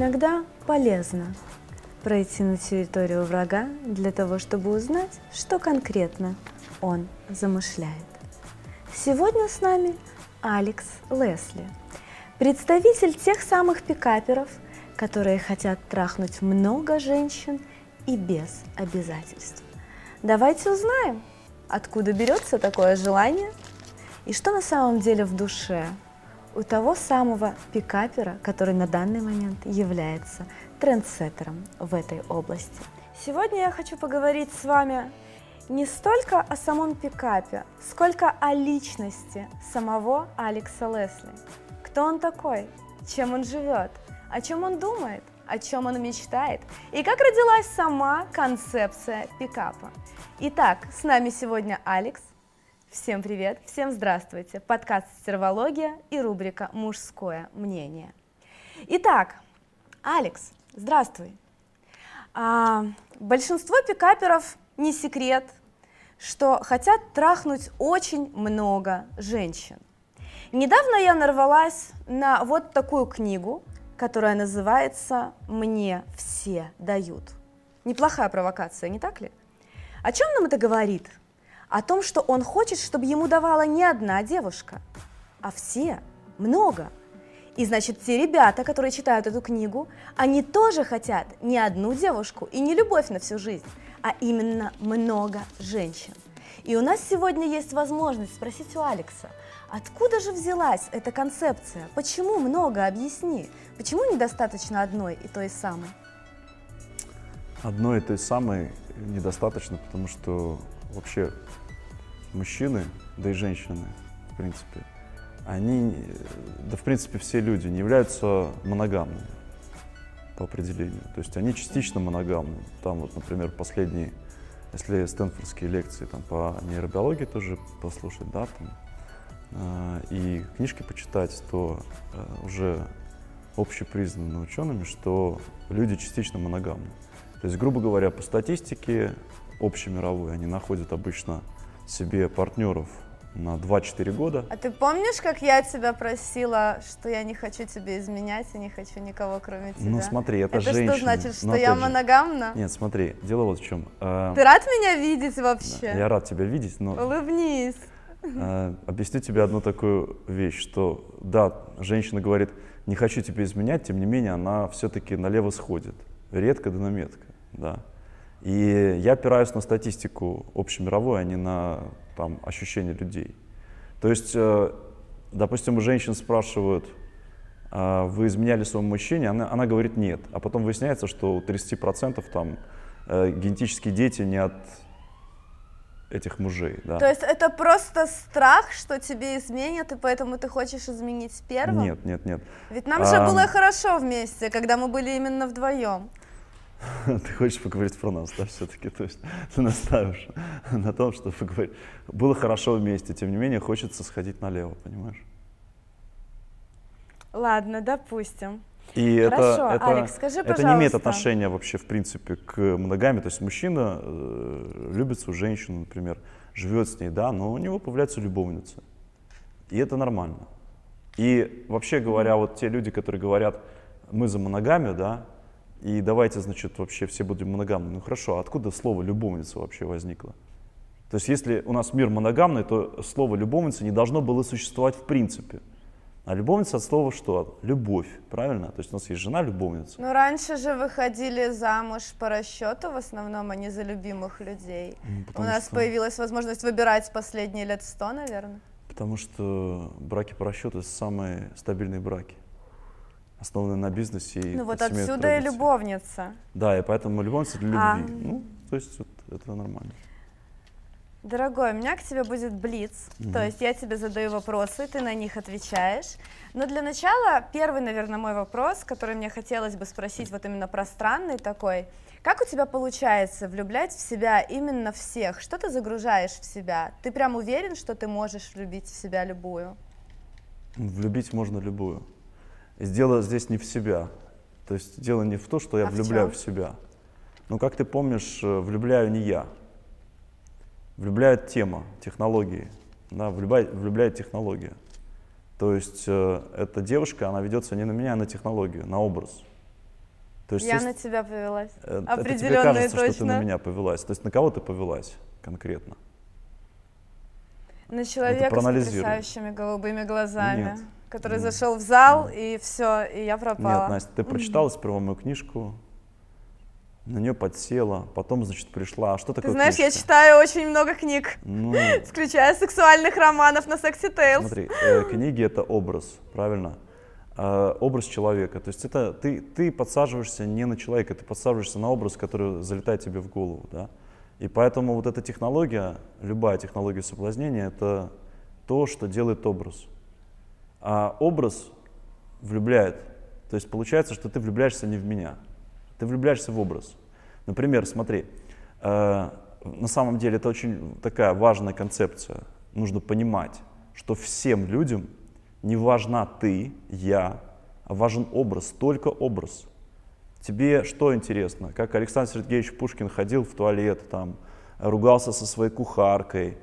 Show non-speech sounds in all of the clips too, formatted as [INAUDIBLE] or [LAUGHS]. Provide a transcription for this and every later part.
Иногда полезно пройти на территорию врага для того, чтобы узнать, что конкретно он замышляет. Сегодня с нами Алекс Лесли, представитель тех самых пикаперов, которые хотят трахнуть много женщин и без обязательств. Давайте узнаем, откуда берется такое желание и что на самом деле в душе у того самого пикапера, который на данный момент является трендсеттером в этой области. Сегодня я хочу поговорить с вами не столько о самом пикапе, сколько о личности самого Алекса Лесли. Кто он такой? Чем он живет? О чем он думает? О чем он мечтает? И как родилась сама концепция пикапа? Итак, с нами сегодня Алекс, Всем привет, всем здравствуйте. Подкаст «Стервология» и рубрика «Мужское мнение». Итак, Алекс, здравствуй. А, большинство пикаперов не секрет, что хотят трахнуть очень много женщин. Недавно я нарвалась на вот такую книгу, которая называется «Мне все дают». Неплохая провокация, не так ли? О чем нам это говорит? О том, что он хочет, чтобы ему давала не одна девушка, а все, много. И значит, те ребята, которые читают эту книгу, они тоже хотят не одну девушку и не любовь на всю жизнь, а именно много женщин. И у нас сегодня есть возможность спросить у Алекса, откуда же взялась эта концепция? Почему много? Объясни. Почему недостаточно одной и той самой? Одной и той самой недостаточно, потому что вообще мужчины, да и женщины, в принципе, они, да в принципе все люди не являются моногамными по определению. То есть они частично моногамны. Там вот, например, последние, если стэнфордские лекции там, по нейробиологии тоже послушать, да, там, э, и книжки почитать, то э, уже общепризнано учеными, что люди частично моногамны. То есть, грубо говоря, по статистике общемировой они находят обычно себе партнеров на 2-4 года. А ты помнишь, как я тебя просила, что я не хочу тебе изменять и не хочу никого, кроме тебя? Ну смотри, это, это женщина. что значит, что я же... моногамна? Нет, смотри, дело вот в чем. Э, ты рад меня видеть вообще? Я рад тебя видеть, но... Улыбнись. Э, объясню тебе одну такую вещь, что да, женщина говорит, не хочу тебе изменять, тем не менее она все-таки налево сходит. Редко да на метко, да. И я опираюсь на статистику общемировую, а не на там, ощущения людей. То есть, э, допустим, у женщин спрашивают, а вы изменяли своему мужчине, она, она говорит нет. А потом выясняется, что у 30% там э, генетические дети не от этих мужей. Да. То есть это просто страх, что тебе изменят, и поэтому ты хочешь изменить первым? Нет, нет, нет. Ведь нам а... же было хорошо вместе, когда мы были именно вдвоем. [LAUGHS] Ты хочешь поговорить про нас, да, все-таки? То есть [LAUGHS] ты наставишь [LAUGHS] на том, что поговорить. Было хорошо вместе, тем не менее хочется сходить налево, понимаешь? Ладно, допустим. И Хорошо, это, это, Алекс, скажи, это не имеет отношения вообще, в принципе, к моногамии. То есть мужчина э, любит свою женщину, например, живет с ней, да, но у него появляется любовница. И это нормально. И вообще говоря, вот те люди, которые говорят, мы за моногамию, да, и давайте, значит, вообще все будем моногамны. Ну хорошо, а откуда слово любовница вообще возникло? То есть если у нас мир моногамный, то слово любовница не должно было существовать в принципе. А любовница от слова что? Любовь, правильно? То есть у нас есть жена-любовница. Ну раньше же выходили замуж по расчету в основном, а не за любимых людей. Ну, у нас что... появилась возможность выбирать последние лет сто, наверное. Потому что браки по расчету – это самые стабильные браки основаны на бизнесе. Ну вот отсюда и любовница. Да, и поэтому любовница для любви. А... Ну, то есть вот, это нормально. Дорогой, у меня к тебе будет блиц, mm то есть я тебе задаю вопросы, ты на них отвечаешь. Но для начала первый, наверное, мой вопрос, который мне хотелось бы спросить, вот именно пространный такой. Как у тебя получается влюблять в себя именно всех? Что ты загружаешь в себя? Ты прям уверен, что ты можешь влюбить в себя любую? Влюбить можно любую. Дело здесь не в себя. То есть дело не в то, что я а влюбляю в, в себя. Но, как ты помнишь, э, влюбляю не я. Влюбляет тема, технологии. Да, влюбляет, влюбляет технология. То есть э, эта девушка, она ведется не на меня, а на технологию, на образ. То есть, Я есть- на тебя повелась. э, это тебе Определенно и кажется, что ты на точно. меня повелась. То есть на кого ты повелась конкретно? На человека с потрясающими голубыми глазами, Нет. Который Нет. зашел в зал, и все, и я пропала. Нет, Настя, ты прочитала сперва мою книжку, на нее подсела, потом, значит, пришла. А что Ты такое знаешь, я книжка? читаю очень много книг, Ну, [LAUGHS] включая сексуальных романов на Sexy Tales. смотри, э, книги — это образ, правильно? Э, образ человека. То есть это ты, ты подсаживаешься не на человека, ты подсаживаешься на образ, который залетает тебе в голову, да? И поэтому вот эта технология, любая технология соблазнения, это то, что делает образ. А образ влюбляет. То есть получается, что ты влюбляешься не в меня, ты влюбляешься в образ. Например, смотри, э, на самом деле это очень такая важная концепция. Нужно понимать, что всем людям не важна ты, я, а важен образ, только образ. Тебе что интересно? Как Александр Сергеевич Пушкин ходил в туалет, там, ругался со своей кухаркой.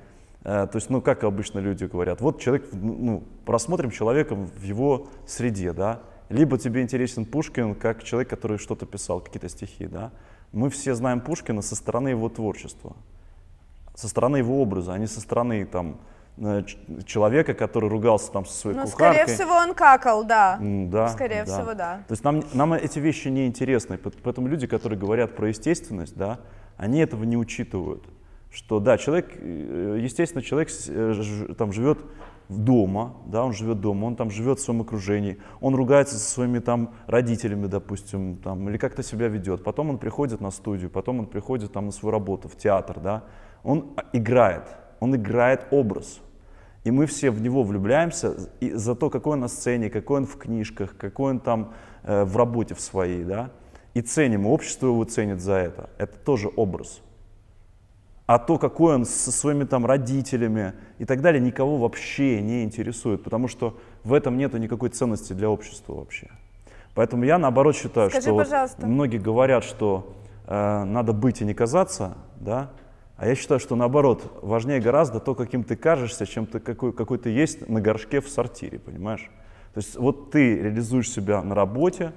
Э, То есть, ну, как обычно люди говорят, вот человек, ну, просмотрим человека в его среде, да, либо тебе интересен Пушкин как человек, который что-то писал, какие-то стихи, да. Мы все знаем Пушкина со стороны его творчества, со стороны его образа, а не со стороны, там, э, человека, который ругался там со своей Ну, кухаркой. скорее всего, он какал, да. Да, Скорее да. всего, да. То есть нам, нам эти вещи не интересны, поэтому люди, которые говорят про естественность, да, они этого не учитывают. Что да, человек, э, естественно, человек э, там живет дома, да, он живет дома, он там живет в своем окружении, он ругается со своими там родителями, допустим, там, или как-то себя ведет. Потом он приходит на студию, потом он приходит там на свою работу, в театр, да, он а, играет, он играет образ. И мы все в него влюбляемся и за то, какой он на сцене, какой он в книжках, какой он там э, в работе в своей, да. И ценим, общество его ценит за это. Это тоже образ. А то, какой он со своими там родителями и так далее, никого вообще не интересует, потому что в этом нету никакой ценности для общества вообще. Поэтому я наоборот считаю, Скажи, что вот пожалуйста. многие говорят, что э, надо быть и не казаться, да, а я считаю, что наоборот, важнее гораздо то, каким ты кажешься, чем ты какой, какой ты есть на горшке в сортире, понимаешь? То есть вот ты реализуешь себя на работе,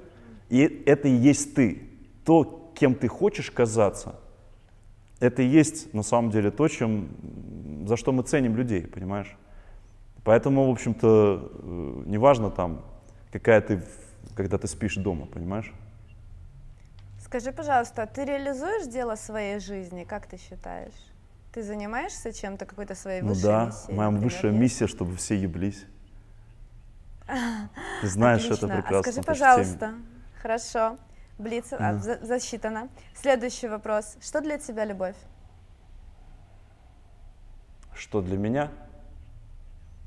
и это и есть ты. То, кем ты хочешь казаться, это и есть на самом деле то, чем, за что мы ценим людей, понимаешь? Поэтому, в общем-то, э, неважно там, какая ты, когда ты спишь дома, понимаешь? Скажи, пожалуйста, ты реализуешь дело своей жизни, как ты считаешь? Ты занимаешься чем-то, какой-то своей Ну высшей да, миссией? моя например, высшая нет? миссия, чтобы все еблись. [LAUGHS] Ты знаешь это Отлично. прекрасно. А скажи, пожалуйста, хорошо, Блиц а, за- засчитано. Следующий вопрос. Что для тебя любовь? Что для меня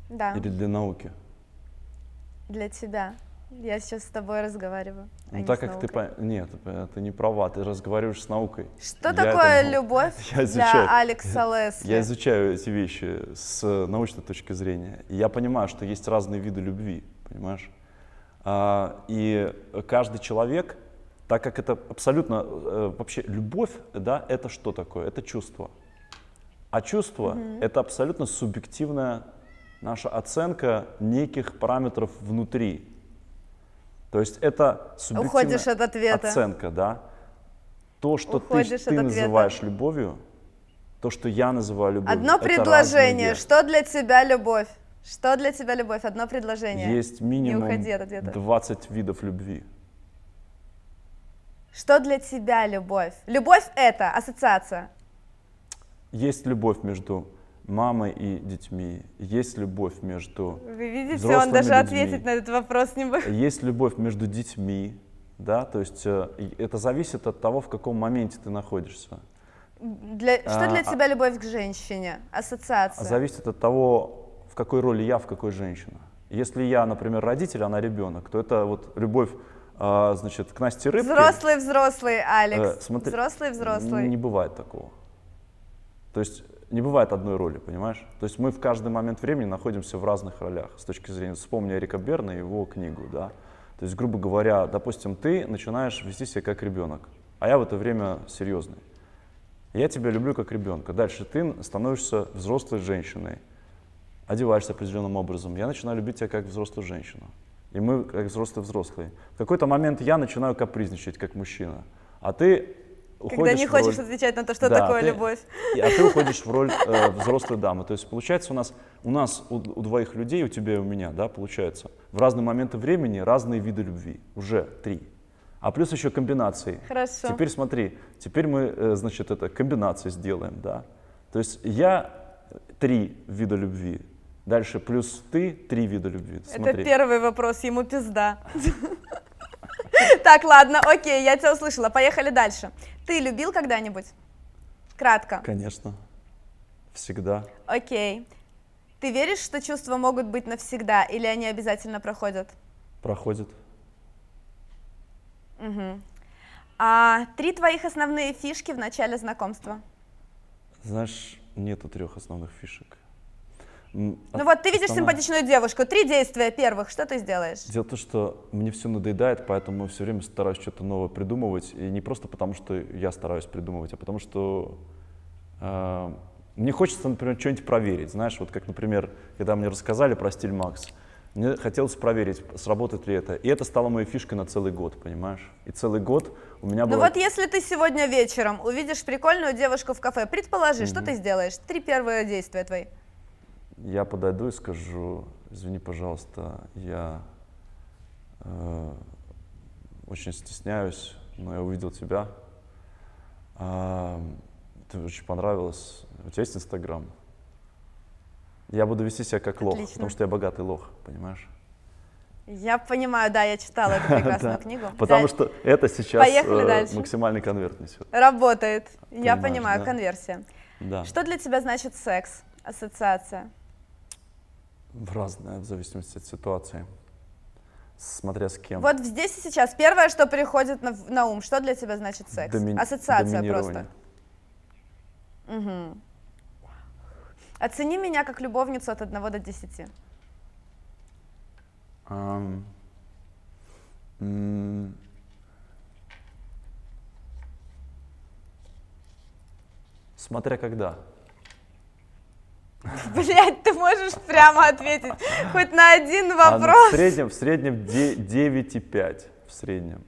Да, или для науки? для тебя. Я сейчас с тобой разговариваю. а Ну не так как ты... Нет, э, ты не права, ты разговариваешь с наукой. Что Я такое это- любовь [LAUGHS] я изучаю. для Алекса Лесли? Я изучаю эти вещи с научной точки зрения. И я понимаю, что есть разные виды любви, понимаешь? А, и каждый человек, так как это абсолютно э, вообще любовь, да, это что такое? Это чувство. А чувство это абсолютно субъективная наша оценка неких параметров внутри. То есть это субъективная Уходишь от ответа. оценка, да. То, что ты, Уходишь ты ответа. называешь любовью, то, что я называю любовью. Одно предложение. Что для тебя любовь? Что для тебя любовь? Одно предложение. Есть минимум уходи от ответа. 20 видов любви. Что для тебя любовь? Любовь это ассоциация. Есть любовь между мамой и детьми, есть любовь между... Вы видите, Взрослыми он даже людьми. ответить на этот вопрос не может. Есть любовь между детьми, да, то есть э, это зависит от того, в каком моменте ты находишься. Для, что А, для а- тебя любовь к женщине? Ассоциация. Зависит от того, в какой роли я, в какой женщина. Если я, например, родитель, она ребенок, то это вот любовь, а, значит, к Насте Рыбке. Взрослый, взрослый, Алекс. Э, смотри, взрослый, взрослый. Не бывает такого. То есть не бывает одной роли, понимаешь? То есть мы в каждый момент времени находимся в разных ролях. С точки зрения, вспомни Эрика Берна и его книгу, да. То есть, грубо говоря, допустим, ты начинаешь вести себя как ребенок, а я в это время серьезный. Я тебя люблю как ребенка. Дальше ты становишься взрослой женщиной, одеваешься определенным образом. Я начинаю любить тебя как взрослую женщину. И мы как взрослые-взрослые. В какой-то момент я начинаю капризничать, как мужчина. А ты когда не хочешь роль... отвечать на то, что да, такое ты, любовь. А ты уходишь в роль э, взрослой дамы. То есть получается у нас, у нас у, у двоих людей, у тебя и у меня, да, получается, в разные моменты времени разные виды любви. Уже три. А плюс еще комбинации. Хорошо. Теперь смотри, теперь мы, э, значит, это комбинации сделаем, да. То есть я три вида любви, дальше плюс ты три вида любви. Смотри. Это первый вопрос, ему пизда. Так, ладно, окей, я тебя услышала. Поехали дальше. Ты любил когда-нибудь? Кратко. Конечно. Всегда. Окей. Ты веришь, что чувства могут быть навсегда, или они обязательно проходят? Проходят. Угу. А три твоих основные фишки в начале знакомства? Знаешь, нету трех основных фишек. Ну вот ты видишь Основная... симпатичную девушку, три действия первых, что ты сделаешь? Дело в том, что мне все надоедает, поэтому все время стараюсь что-то новое придумывать. И не просто потому, что я стараюсь придумывать, а потому что э, мне хочется, например, что-нибудь проверить. Знаешь, вот как, например, когда мне рассказали про стиль Макс, мне хотелось проверить, сработает ли это. И это стало моей фишкой на целый год, понимаешь? И целый год у меня было... Ну вот если ты сегодня вечером увидишь прикольную девушку в кафе, предположи, mm-hmm. что ты сделаешь? Три первые действия твои я подойду и скажу, извини, пожалуйста, я э, очень стесняюсь, но я увидел тебя. А, ты очень понравилось. У тебя есть Инстаграм? Я буду вести себя как лох, Отлично. потому что я богатый лох, понимаешь? Я понимаю, да, я читала эту прекрасную [LAUGHS] книгу. Потому что это сейчас э, максимальный конверт несет. Работает. Я понимаю, конверсия. Что для тебя значит секс? Ассоциация? Разное, в зависимости от ситуации. Смотря с кем. Вот здесь и сейчас. Первое, что приходит на, на ум, что для тебя значит секс? Доми... Ассоциация просто. Угу. Оцени меня как любовницу от 1 до 10. Um, м- Смотря когда. [LAUGHS] Блять, ты можешь прямо ответить хоть на один а, вопрос. А, в среднем, в среднем 9,5 в среднем.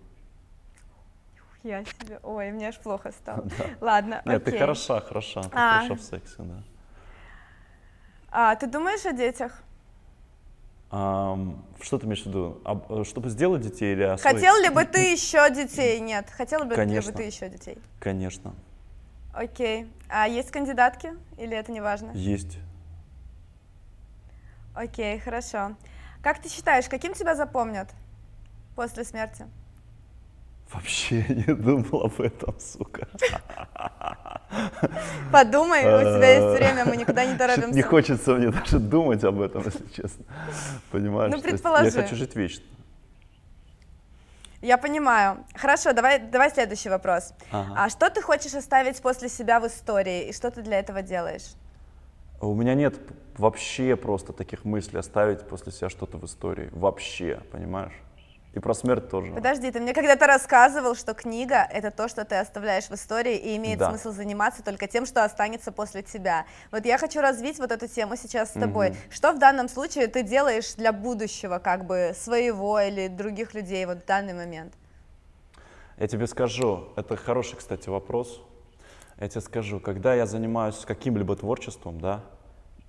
Я себе, ой, мне аж плохо стало. [LAUGHS] Да. Ладно, Нет, окей. ты хороша, хороша, ты а. хороша в сексе, да. А, ты думаешь о детях? А, что ты имеешь в виду? А, чтобы сделать детей или о Хотел ли бы ты еще детей? Нет. Хотел бы Конечно. ли бы ты еще детей? Конечно. Окей. А есть кандидатки или это не важно? Есть. Окей, хорошо. Как ты считаешь, каким тебя запомнят после смерти? Вообще [LAUGHS] не думал об этом, сука. Подумай, у тебя есть время, мы никуда не [LAUGHS] торопимся. Не хочется мне даже думать об этом, если честно. Понимаешь? Ну, предположи. Я хочу жить вечно. Я понимаю. Хорошо, давай, давай следующий вопрос. Ага. А что ты хочешь оставить после себя в истории, и что ты для этого делаешь? У меня нет вообще просто таких мыслей оставить после себя что-то в истории. Вообще, понимаешь? И про смерть тоже. Подожди, ты мне когда-то рассказывал, что книга — это то, что ты оставляешь в истории, и имеет да. смысл заниматься только тем, что останется после тебя. Вот я хочу развить вот эту тему сейчас с тобой. Угу. Что в данном случае ты делаешь для будущего, как бы своего или других людей вот в данный момент? Я тебе скажу, это хороший, кстати, вопрос. Я тебе скажу, когда я занимаюсь каким-либо творчеством, да,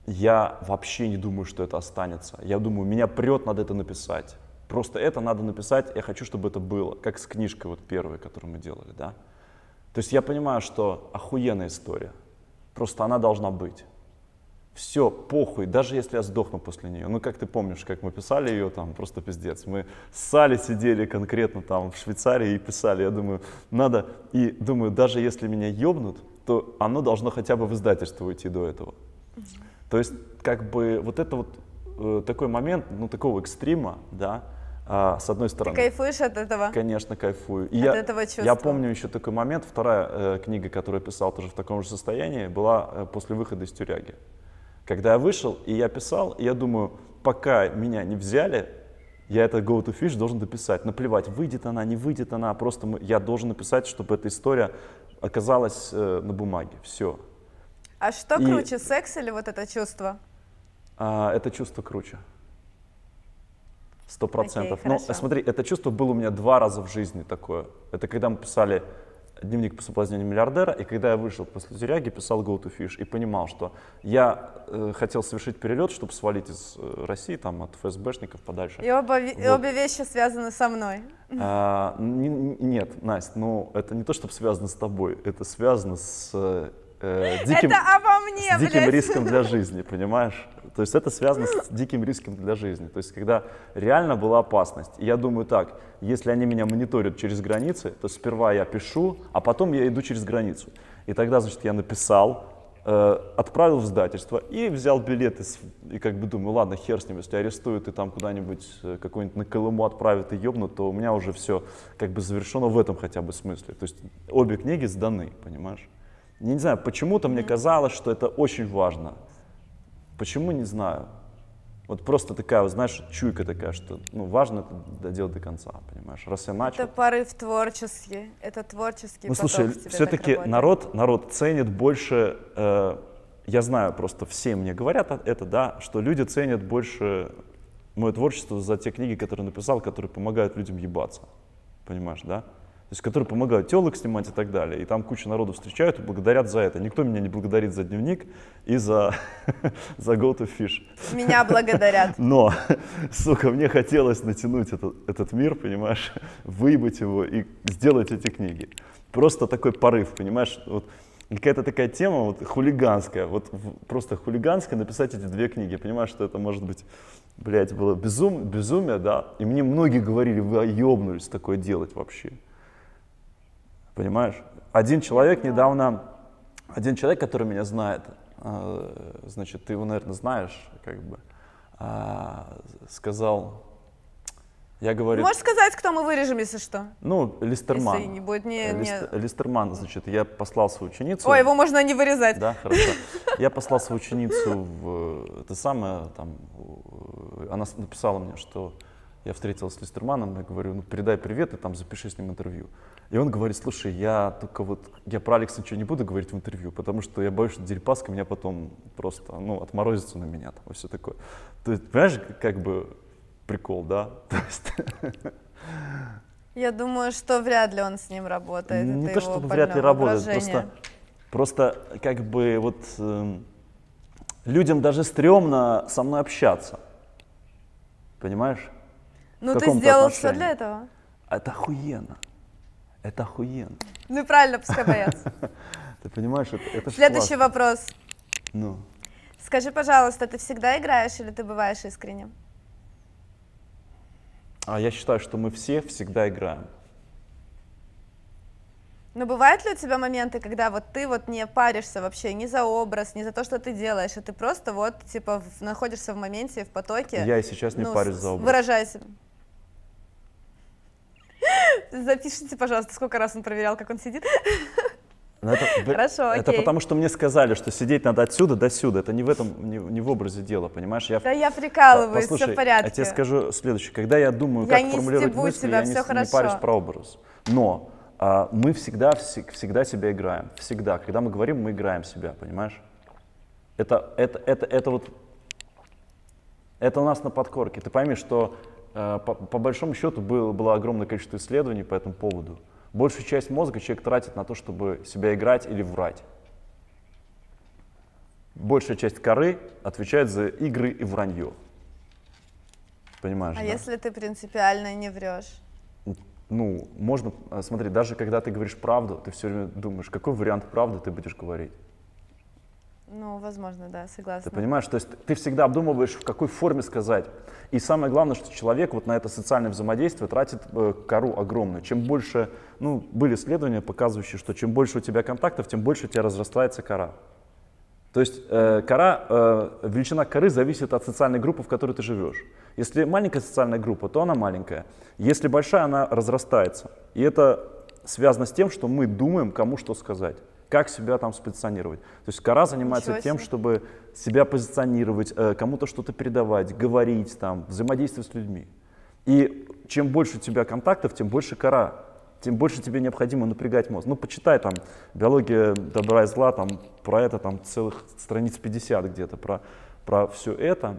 я вообще не думаю, что это останется. Я думаю, меня прет, надо это написать. Просто это надо написать, я хочу, чтобы это было, как с книжкой вот первой, которую мы делали, да. То есть я понимаю, что охуенная история, просто она должна быть. Все, похуй, даже если я сдохну после нее. Ну, как ты помнишь, как мы писали ее там, просто пиздец. Мы ссали, сидели конкретно там в Швейцарии и писали. Я думаю, надо, и думаю, даже если меня ебнут, то оно должно хотя бы в издательство уйти до этого. То есть, как бы, вот это вот э, такой момент, ну, такого экстрима, да, а, с одной стороны. Ты кайфуешь от этого? Конечно, кайфую. И от я, этого чувства? Я помню еще такой момент. Вторая э, книга, которую я писал тоже в таком же состоянии, была э, после выхода из тюряги. Когда я вышел, и я писал, и я думаю, пока меня не взяли, я это go to fish должен дописать. Наплевать, выйдет она, не выйдет она, просто мы, я должен написать, чтобы эта история оказалась э, на бумаге. Все. А что и, круче, секс или вот это чувство? А, это чувство круче. Сто процентов. Ну, смотри, это чувство было у меня два раза в жизни такое. Это когда мы писали дневник по соблазнению миллиардера, и когда я вышел после тюряги, писал Go to Fish, и понимал, что я э, хотел совершить перелет, чтобы свалить из э, России, там, от ФСБшников подальше. И оба, ви- и Вот. обе вещи связаны со мной. А, не- не- нет, Настя, ну, это не то, чтобы связано с тобой, это связано с э, диким... Это обо мне, с диким блядь. риском для жизни, понимаешь? То есть это связано с диким риском для жизни. То есть когда реально была опасность. И я думаю так, если они меня мониторят через границы, то сперва я пишу, а потом я иду через границу. И тогда, значит, я написал, э, отправил в издательство и взял билет. из- И, как бы думаю, ладно, хер с ним, если арестуют и там куда-нибудь э, какой-нибудь на Колыму отправят и ёбнут, то у меня уже все как бы завершено в этом хотя бы смысле. То есть обе книги сданы, понимаешь? Я не знаю, почему-то мне казалось, что это очень важно. Почему, не знаю. Вот просто такая, вот, знаешь, чуйка такая, что ну, важно это доделать до конца, понимаешь? Раз я начал. Это порыв творческий. Это творческий Ну, слушай, все-таки народ, народ ценит больше, э, я знаю просто, все мне говорят это, да, что люди ценят больше мое творчество за те книги, которые написал, которые помогают людям ебаться, понимаешь, да? То есть, которые помогают телок снимать и так далее. И там куча народу встречают и благодарят за это. Никто меня не благодарит за дневник и за, [LAUGHS] за Go to Fish. Меня благодарят. [LAUGHS] Но, сука, мне хотелось натянуть этот, этот мир, понимаешь, [LAUGHS] выебать его и сделать эти книги. Просто такой порыв, понимаешь, вот какая-то такая тема вот хулиганская, вот просто хулиганская написать эти две книги. Я понимаю, что это может быть, блядь, было безум, безумие, да, и мне многие говорили, вы ебнулись такое делать вообще. Понимаешь? Один человек недавно, один человек, который меня знает, э, значит, ты его, наверное, знаешь, как бы, а, сказал, я говорю, Можешь сказать, кто мы вырежем, если что? ну, Листерман. Если не будет не- Э, не- Лист- Листерман, значит, я послал свою ученицу. Ой, его можно не вырезать. Да, хорошо. Я послал свою ученицу в э, это самое, там, э, она написала мне, что я встретился с Листерманом, я говорю, ну передай привет и там запиши с ним интервью. И он говорит, слушай, я только вот, я про Алекса ничего не буду говорить в интервью, потому что я боюсь, что Дерипаска меня потом просто, ну, отморозится на меня там и все такое. То есть, понимаешь, как- бы прикол, да? [LAUGHS] То есть, Я думаю, что вряд ли он с ним работает. Не Это то, чтобы вряд ли работает, просто, просто как бы вот эм, людям даже стрёмно со мной общаться. Понимаешь? Ну, ты сделал все отношении. для этого. Это охуенно. Это охуенно. Ну и правильно, пускай [LAUGHS] боятся. Ты понимаешь, это, это Следующий классно. вопрос. Ну, Скажи, пожалуйста, ты всегда играешь или ты бываешь искренним? а я считаю, что мы все всегда играем. Но бывают ли у тебя моменты, когда вот ты вот не паришься вообще ни за образ, ни за то, что ты делаешь, а ты просто вот типа в- находишься в моменте, в потоке? Я и сейчас не ну, парюсь за образ. Выражайся. Запишите, пожалуйста, сколько раз он проверял, как он сидит. Но это, б- Хорошо, Это окей. потому, что мне сказали, что сидеть надо отсюда до сюда. Это не в этом, не, не в образе дела, понимаешь? Я Да я прикалываюсь, все Послушай, в порядке. Я тебе скажу следующее. Когда я думаю, Я как формулировать мысли, тебя, я не, не парюсь про образ. Но а, мы всегда, всег- всегда себя играем. Всегда. Когда мы говорим, мы играем себя, понимаешь? Это, это, это, это вот... Это у нас на подкорке. Ты пойми, что по, по большому счету было, было огромное количество исследований по этому поводу. Большую часть мозга человек тратит на то, чтобы себя играть или врать. Большая часть коры отвечает за игры и вранье. Понимаешь, А да? если ты принципиально не врешь? Ну, можно, а, смотри, даже когда ты говоришь правду, ты все время думаешь, какой вариант правды ты будешь говорить. Ну, возможно, да, согласна. Ты понимаешь, то есть ты всегда обдумываешь, в какой форме сказать. И самое главное, что человек вот на это социальное взаимодействие тратит э, кору огромную. Чем больше, ну, были исследования, показывающие, что чем больше у тебя контактов, тем больше у тебя разрастается кора. То есть э, кора, э, величина коры зависит от социальной группы, в которой ты живешь. Если маленькая социальная группа, то она маленькая. Если большая, она разрастается. И это связано с тем, что мы думаем, кому что сказать, как себя там спозиционировать. То есть кора занимается Ничего тем, чтобы себя позиционировать, э, кому-то что-то передавать, говорить, там, взаимодействовать с людьми. И чем больше у тебя контактов, тем больше кора, тем больше тебе необходимо напрягать мозг. Ну, почитай там биология добра и зла, там про это там целых страниц 50 где-то, про, про все это.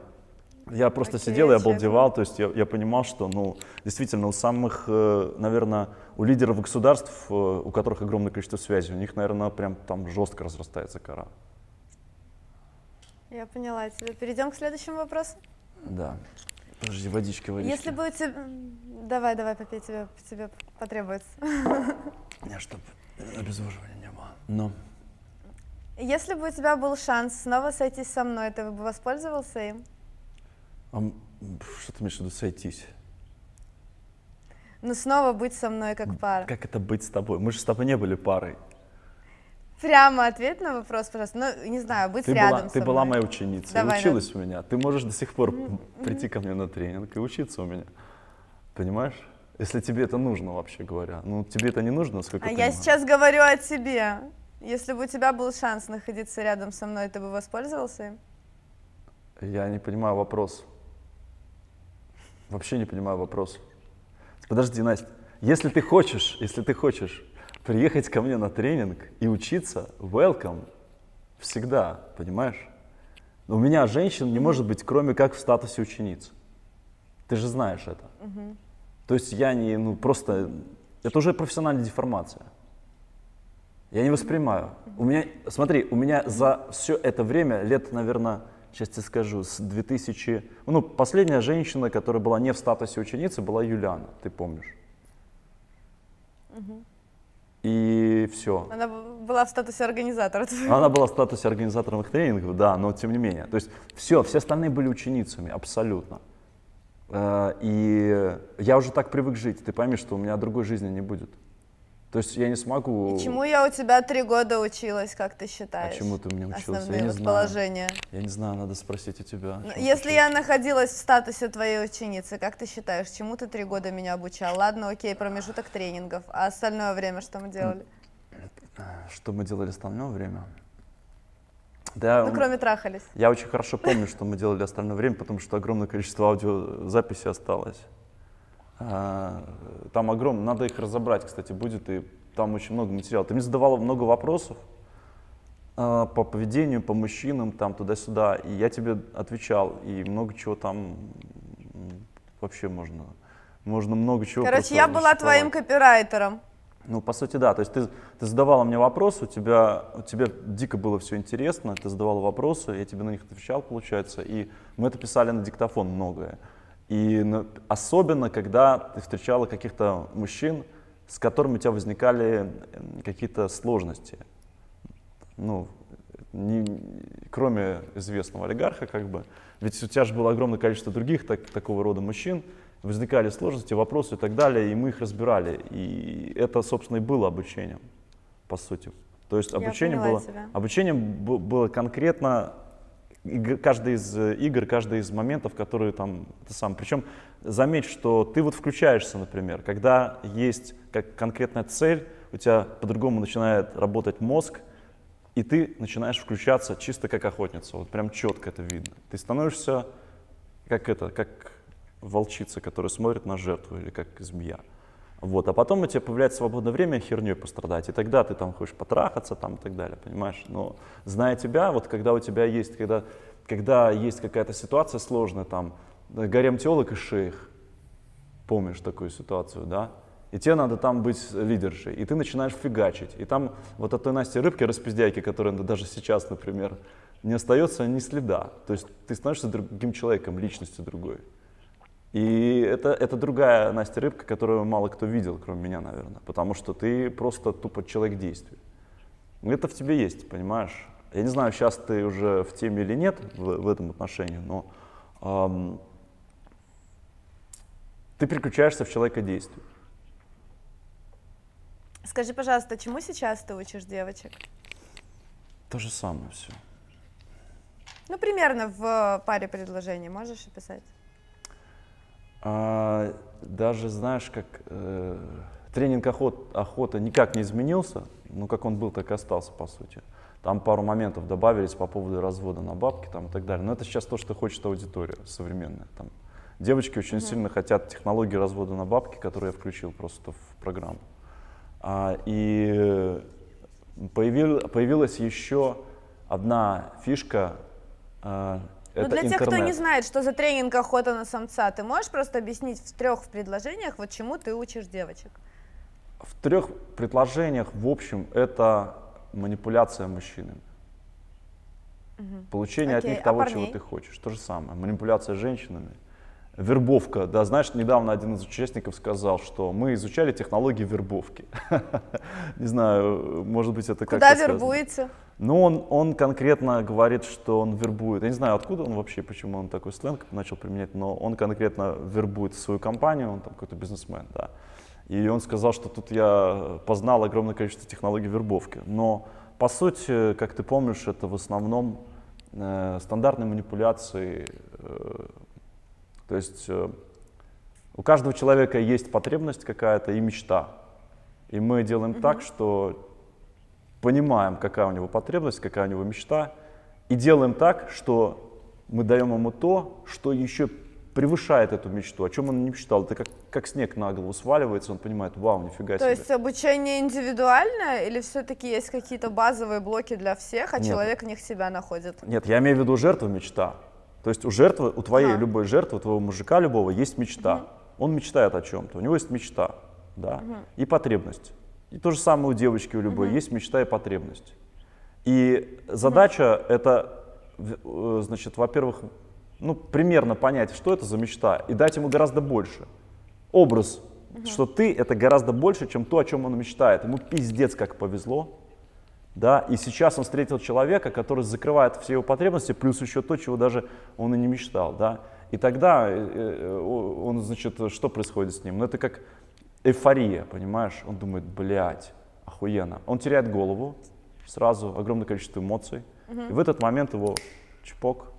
Я просто Окей, сидел и обалдевал, то есть я, я понимал, что, ну, действительно, у самых, э, наверное, у лидеров государств, э, у которых огромное количество связей, у них, наверное, прям там жестко разрастается кора. Я поняла тебя. Перейдем к следующему вопросу. Да. Подожди, водички, водички. Если бы у тебя... Давай, давай, попей, тебе, тебе потребуется. [LAUGHS] Не, чтоб обезвоживания не было. Ну, Если бы у тебя был шанс снова сойтись со мной, ты бы воспользовался им? А м, что ты имеешь в виду сойтись? Ну, снова быть со мной как пара. Как это быть с тобой? Мы же с тобой не были парой. Прямо ответь на вопрос, пожалуйста. Ну, не знаю, быть Ты рядом была, ты была мной. моей ученицей, Давай, училась у меня. Ты можешь до сих пор прийти ко мне на тренинг и учиться у меня. Понимаешь? Если тебе это нужно, вообще говоря. Ну, тебе это не нужно, сколько А я можешь. сейчас говорю о тебе. Если бы у тебя был шанс находиться рядом со мной, ты бы воспользовался им? Я не понимаю вопрос. Вообще не понимаю вопрос. Подожди, Настя. Если ты хочешь, если ты хочешь приехать ко мне на тренинг и учиться, welcome. Всегда, понимаешь? Но у меня женщин не может быть, кроме как в статусе ученицы. Ты же знаешь это. То есть я не, ну просто, это уже профессиональная деформация. Я не воспринимаю. У меня, смотри, у меня за все это время, лет, наверное, сейчас тебе скажу, с 2000, ну, последняя женщина, которая была не в статусе ученицы, была Юлиана, ты помнишь. И все. Она была в статусе организатора. Она была в статусе организаторов тренингов, да, но тем не менее. То есть все, все остальные были ученицами, абсолютно. Э, И я уже так привык жить, ты пойми, что у меня другой жизни не будет. То есть я не смогу... И чему я у тебя три года училась, как ты А считаешь? чему ты у меня учился? Основные я не знаю. Я не знаю, надо спросить у тебя. Ну, Если я находилась в статусе твоей ученицы, как ты считаешь, чему ты три года меня обучал? Ладно, окей, промежуток тренингов, а остальное время что мы делали? Что мы делали остальное время? Да, Ну, кроме трахались. я очень хорошо помню, что мы делали остальное время, потому что огромное количество аудиозаписей осталось. А, Там огромное, надо их разобрать, кстати, будет, и там очень много материала. Ты мне задавала много вопросов а, по поведению, по мужчинам, там туда-сюда, и я тебе отвечал, и много чего там вообще можно, можно много чего Короче, я была твоим копирайтером. Ну, по сути, да. То есть ты, ты задавала мне вопросы, у тебя, у тебя дико было все интересно, ты задавала вопросы, я тебе на них отвечал, получается, и мы это писали на диктофон многое. И особенно, когда ты встречала каких-то мужчин, с которыми у тебя возникали какие-то сложности. Ну, не- кроме известного олигарха, как бы. Ведь у тебя же было огромное количество других так- такого рода мужчин, возникали сложности, вопросы и так далее, и мы их разбирали. И это, собственно, и было обучением, по сути. То есть обучение было, тебя. обучение бу- было конкретно каждый из э, игр, каждый из моментов, которые там, это сам. Причем заметь, что ты вот включаешься, например, когда есть как конкретная цель, у тебя по-другому начинает работать мозг, и ты начинаешь включаться чисто как охотница. Вот прям четко это видно. Ты становишься как это, как волчица, которая смотрит на жертву, или как змея. Вот, а потом у тебя появляется свободное время херней пострадать, и тогда ты там хочешь потрахаться там и так далее, понимаешь? Но зная тебя, вот когда у тебя есть, когда, когда есть какая-то ситуация сложная, там, гарем телок и шейх, помнишь такую ситуацию, да? И тебе надо там быть лидершей, и ты начинаешь фигачить. И там вот от той Насти Рыбки, распиздяйки, которая даже сейчас, например, не остается ни следа. То есть ты становишься другим человеком, личностью другой. И это, это другая Настя Рыбка, которую мало кто видел, кроме меня, наверное. Потому что ты просто тупо человек действия. Это в тебе есть, понимаешь? Я не знаю, сейчас ты уже в теме или нет в, в этом отношении, но ам, ты переключаешься в человека действия. Скажи, пожалуйста, чему сейчас ты учишь девочек? То же самое все. Ну, примерно в паре предложений можешь описать? А, даже знаешь, как э, тренинг охот, охота никак не изменился, ну как он был, так и остался по сути. Там пару моментов добавились по поводу развода на бабки там, и так далее. Но это сейчас то, что хочет аудитория современная. Там, девочки очень сильно хотят технологии развода на бабки, которые я включил просто в программу. А, и появил, появилась еще одна фишка. а, Ну, для тех, интернет. кто не знает, что за тренинг охота на самца, ты можешь просто объяснить в трех предложениях, вот чему ты учишь девочек? В трех предложениях, в общем, это манипуляция мужчинами. Получение Окей, от них а того, парней? чего ты хочешь. То же самое. Манипуляция женщинами. Вербовка. Да, знаешь, недавно один из участников сказал, что мы изучали технологии вербовки. [LAUGHS] Не знаю, может быть, это как-то Куда вербуете? Ну, он, он конкретно говорит, что он вербует. Я не знаю, откуда он вообще, почему он такой сленг начал применять, но он конкретно вербует свою компанию, он там какой-то бизнесмен, да. И он сказал, что тут я познал огромное количество технологий вербовки. Но, по сути, как ты помнишь, это в основном э, стандартные манипуляции. э, то есть э, у каждого человека есть потребность какая-то и мечта. И мы делаем так, что понимаем, какая у него потребность, какая у него мечта, и делаем так, что мы даем ему то, что еще превышает эту мечту, о чем он не мечтал. Это как, как снег на голову сваливается, он понимает, вау, нифига То себе. есть обучение индивидуальное или все-таки есть какие-то базовые блоки для всех, а Нет. человек в них себя находит? Нет, я имею в виду жертва мечта. То есть у жертвы, у твоей Ага. любой жертвы, у твоего мужика любого есть мечта. Он мечтает о чем-то, у него есть мечта, да, и потребность. И то же самое у девочки у любой есть мечта и потребность. И задача это, в- э, значит, во-первых, ну, примерно понять, что это за мечта, и дать ему гораздо больше. Образ, что ты это гораздо больше, чем то, о чем он мечтает. Ему пиздец как повезло, да, и сейчас он встретил человека, который закрывает все его потребности, плюс еще то, чего даже он и не мечтал, да. И тогда э, э, он, значит, что происходит с ним? Ну, это как эйфория, понимаешь? Он думает, блядь, охуенно. Он теряет голову, сразу огромное количество эмоций. И в этот момент его чпок,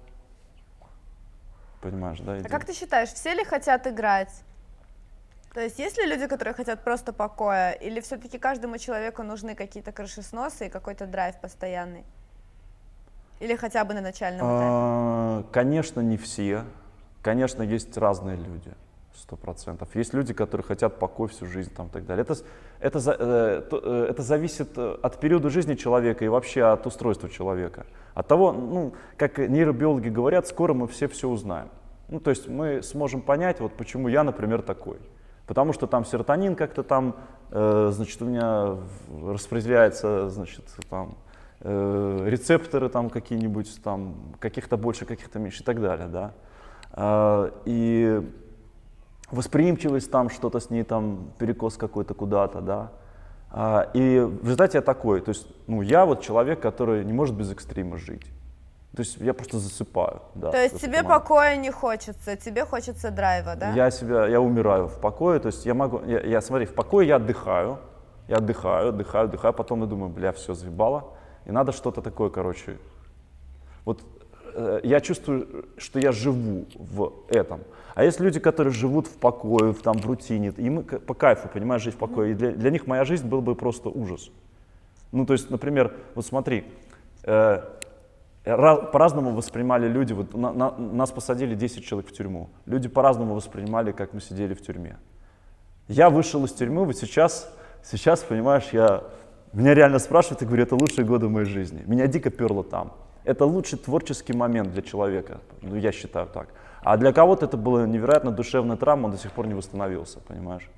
понимаешь, да? А идет. как ты считаешь, все ли хотят играть? То есть есть ли люди, которые хотят просто покоя, или все-таки каждому человеку нужны какие-то крышесносы и какой-то драйв постоянный? Или хотя бы на начальном этапе? А, Конечно, не все. Конечно, есть разные люди, сто процентов. Есть люди, которые хотят покой всю жизнь там, и так далее. Это, это, э, э, это зависит э, от периода жизни человека и вообще от устройства человека. От того, ну, как нейробиологи говорят, скоро мы все все узнаем. Ну, то есть мы сможем понять, вот почему я, например, такой. Потому что там серотонин как-то там, э, значит, у меня распределяется, значит, там э, рецепторы там какие-нибудь, там каких-то больше, каких-то меньше и так далее, да. А, и восприимчивость там, что-то с ней там, перекос какой-то куда-то, да. А, и в результате я такой, то есть, ну, я вот человек, который не может без экстрима жить. То есть я просто засыпаю, да. То есть тебе покоя не хочется, тебе хочется драйва, да? Я себя, я умираю в покое, то есть я могу, я, я, смотри, в покое я отдыхаю, я отдыхаю, отдыхаю, отдыхаю, потом я думаю, бля, все, заебало, и надо что-то такое, короче. Вот э, я чувствую, что я живу в этом. А есть люди, которые живут в покое, в, там, в рутине, им по кайфу, понимаешь, жить в покое, и для, для них моя жизнь был бы просто ужас. Ну, то есть, например, вот смотри, э, по-разному воспринимали люди, вот на- на- нас посадили 10 человек в тюрьму, люди по-разному воспринимали, как мы сидели в тюрьме. Я вышел из тюрьмы, вот сейчас, сейчас, понимаешь, я, меня реально спрашивают, и говорю, это лучшие годы моей жизни. Меня дико перло там. Это лучший творческий момент для человека, ну, я считаю так. А для кого-то это была невероятно душевная травма, он до сих пор не восстановился, понимаешь?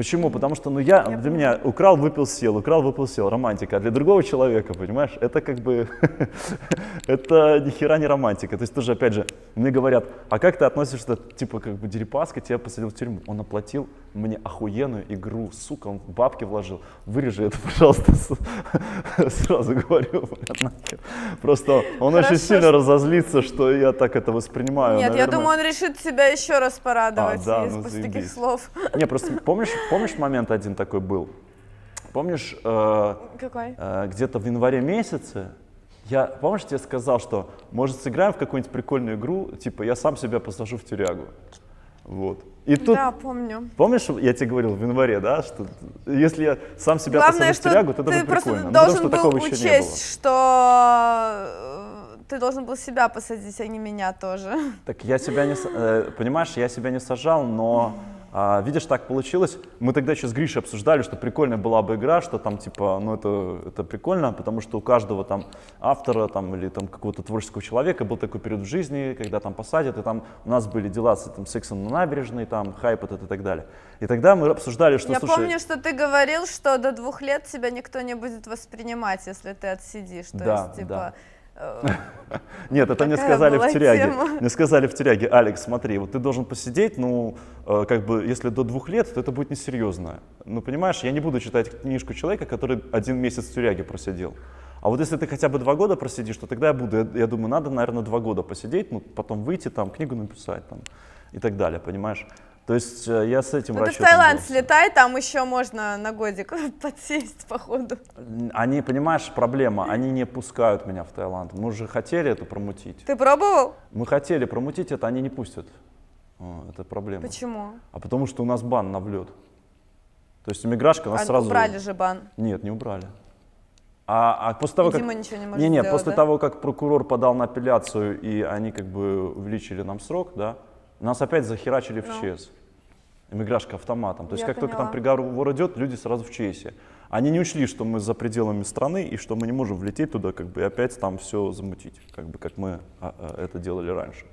Почему? Потому что, ну, я, для меня украл, выпил, сел, украл, выпил, сел, романтика. А для другого человека, понимаешь, это как бы, [LAUGHS] это ни хера не романтика. То есть тоже, опять же, мне говорят, а как ты относишься, типа, как бы Дерипаска тебя посадил в тюрьму? Он оплатил мне охуенную игру, сука, он бабки вложил. Вырежи это, [LAUGHS] пожалуйста, [LAUGHS] сразу говорю. Просто он очень сильно разозлится, что я так это воспринимаю. Нет, я думаю, он решит тебя еще раз порадовать А, из- ну, таких слов. Не, просто помнишь, помнишь момент один такой был? Помнишь, э, Какой? э, где-то в январе месяце, я, помнишь, тебе сказал, что может сыграем в какую-нибудь прикольную игру, типа я сам себя посажу в тюрягу. Вот. И тут, Да, помню. помнишь, я тебе говорил в январе, да, что если я сам себя Главное, посажу в тюрягу, то это ты будет прикольно. Ну, потому должен что был такого еще не было. учесть, что э, ты должен был себя посадить, а не меня тоже. Так я себя не, э, понимаешь, я себя не сажал, но А, видишь, так получилось. Мы тогда еще с Гришей обсуждали, что прикольная была бы игра, что там типа, ну это, это прикольно, потому что у каждого там автора там, или там какого-то творческого человека был такой период в жизни, когда там посадят, и там у нас были дела с этим сексом на набережной, там хайп этот и так далее. И тогда мы обсуждали, что, Я слушай... помню, что ты говорил, что до двух лет тебя никто не будет воспринимать, если ты отсидишь. То Да, есть, типа, да. Э, Нет, это мне сказали в тюряге. тема. Мне сказали в тюряге, Алекс, смотри, вот ты должен посидеть, ну, э, как бы, если до двух лет, то это будет несерьезно. Ну, понимаешь, я не буду читать книжку человека, который один месяц в тюряге просидел. А вот если ты хотя бы два года просидишь, то тогда я буду, я, я думаю, надо, наверное, два года посидеть, ну, потом выйти, там, книгу написать, там, и так далее, понимаешь? То есть э, я с этим ну ты в Таиланд слетай, там еще можно на годик [LAUGHS] подсесть, походу. Они, понимаешь, проблема, они не пускают меня в Таиланд. Мы же хотели это промутить. Ты пробовал? Мы хотели промутить это, они не пустят. Это проблема. Почему? А потому что у нас бан на влет. То есть иммиграшка нас А, сразу... Убрали же бан. Нет, не убрали. А, а после того, И как... Ничего не может не, не, сделать, после да? того, как прокурор подал на апелляцию, и они как бы увеличили нам срок, да, нас опять захерачили в Ну. ЧС. Иммиграшка автоматом. То есть Я как только поняла. там приговор идет, люди сразу в ЧСе. Они не учли, что мы за пределами страны, и что мы не можем влететь туда, как бы, и опять там все замутить, как бы, как мы а, а, это делали раньше.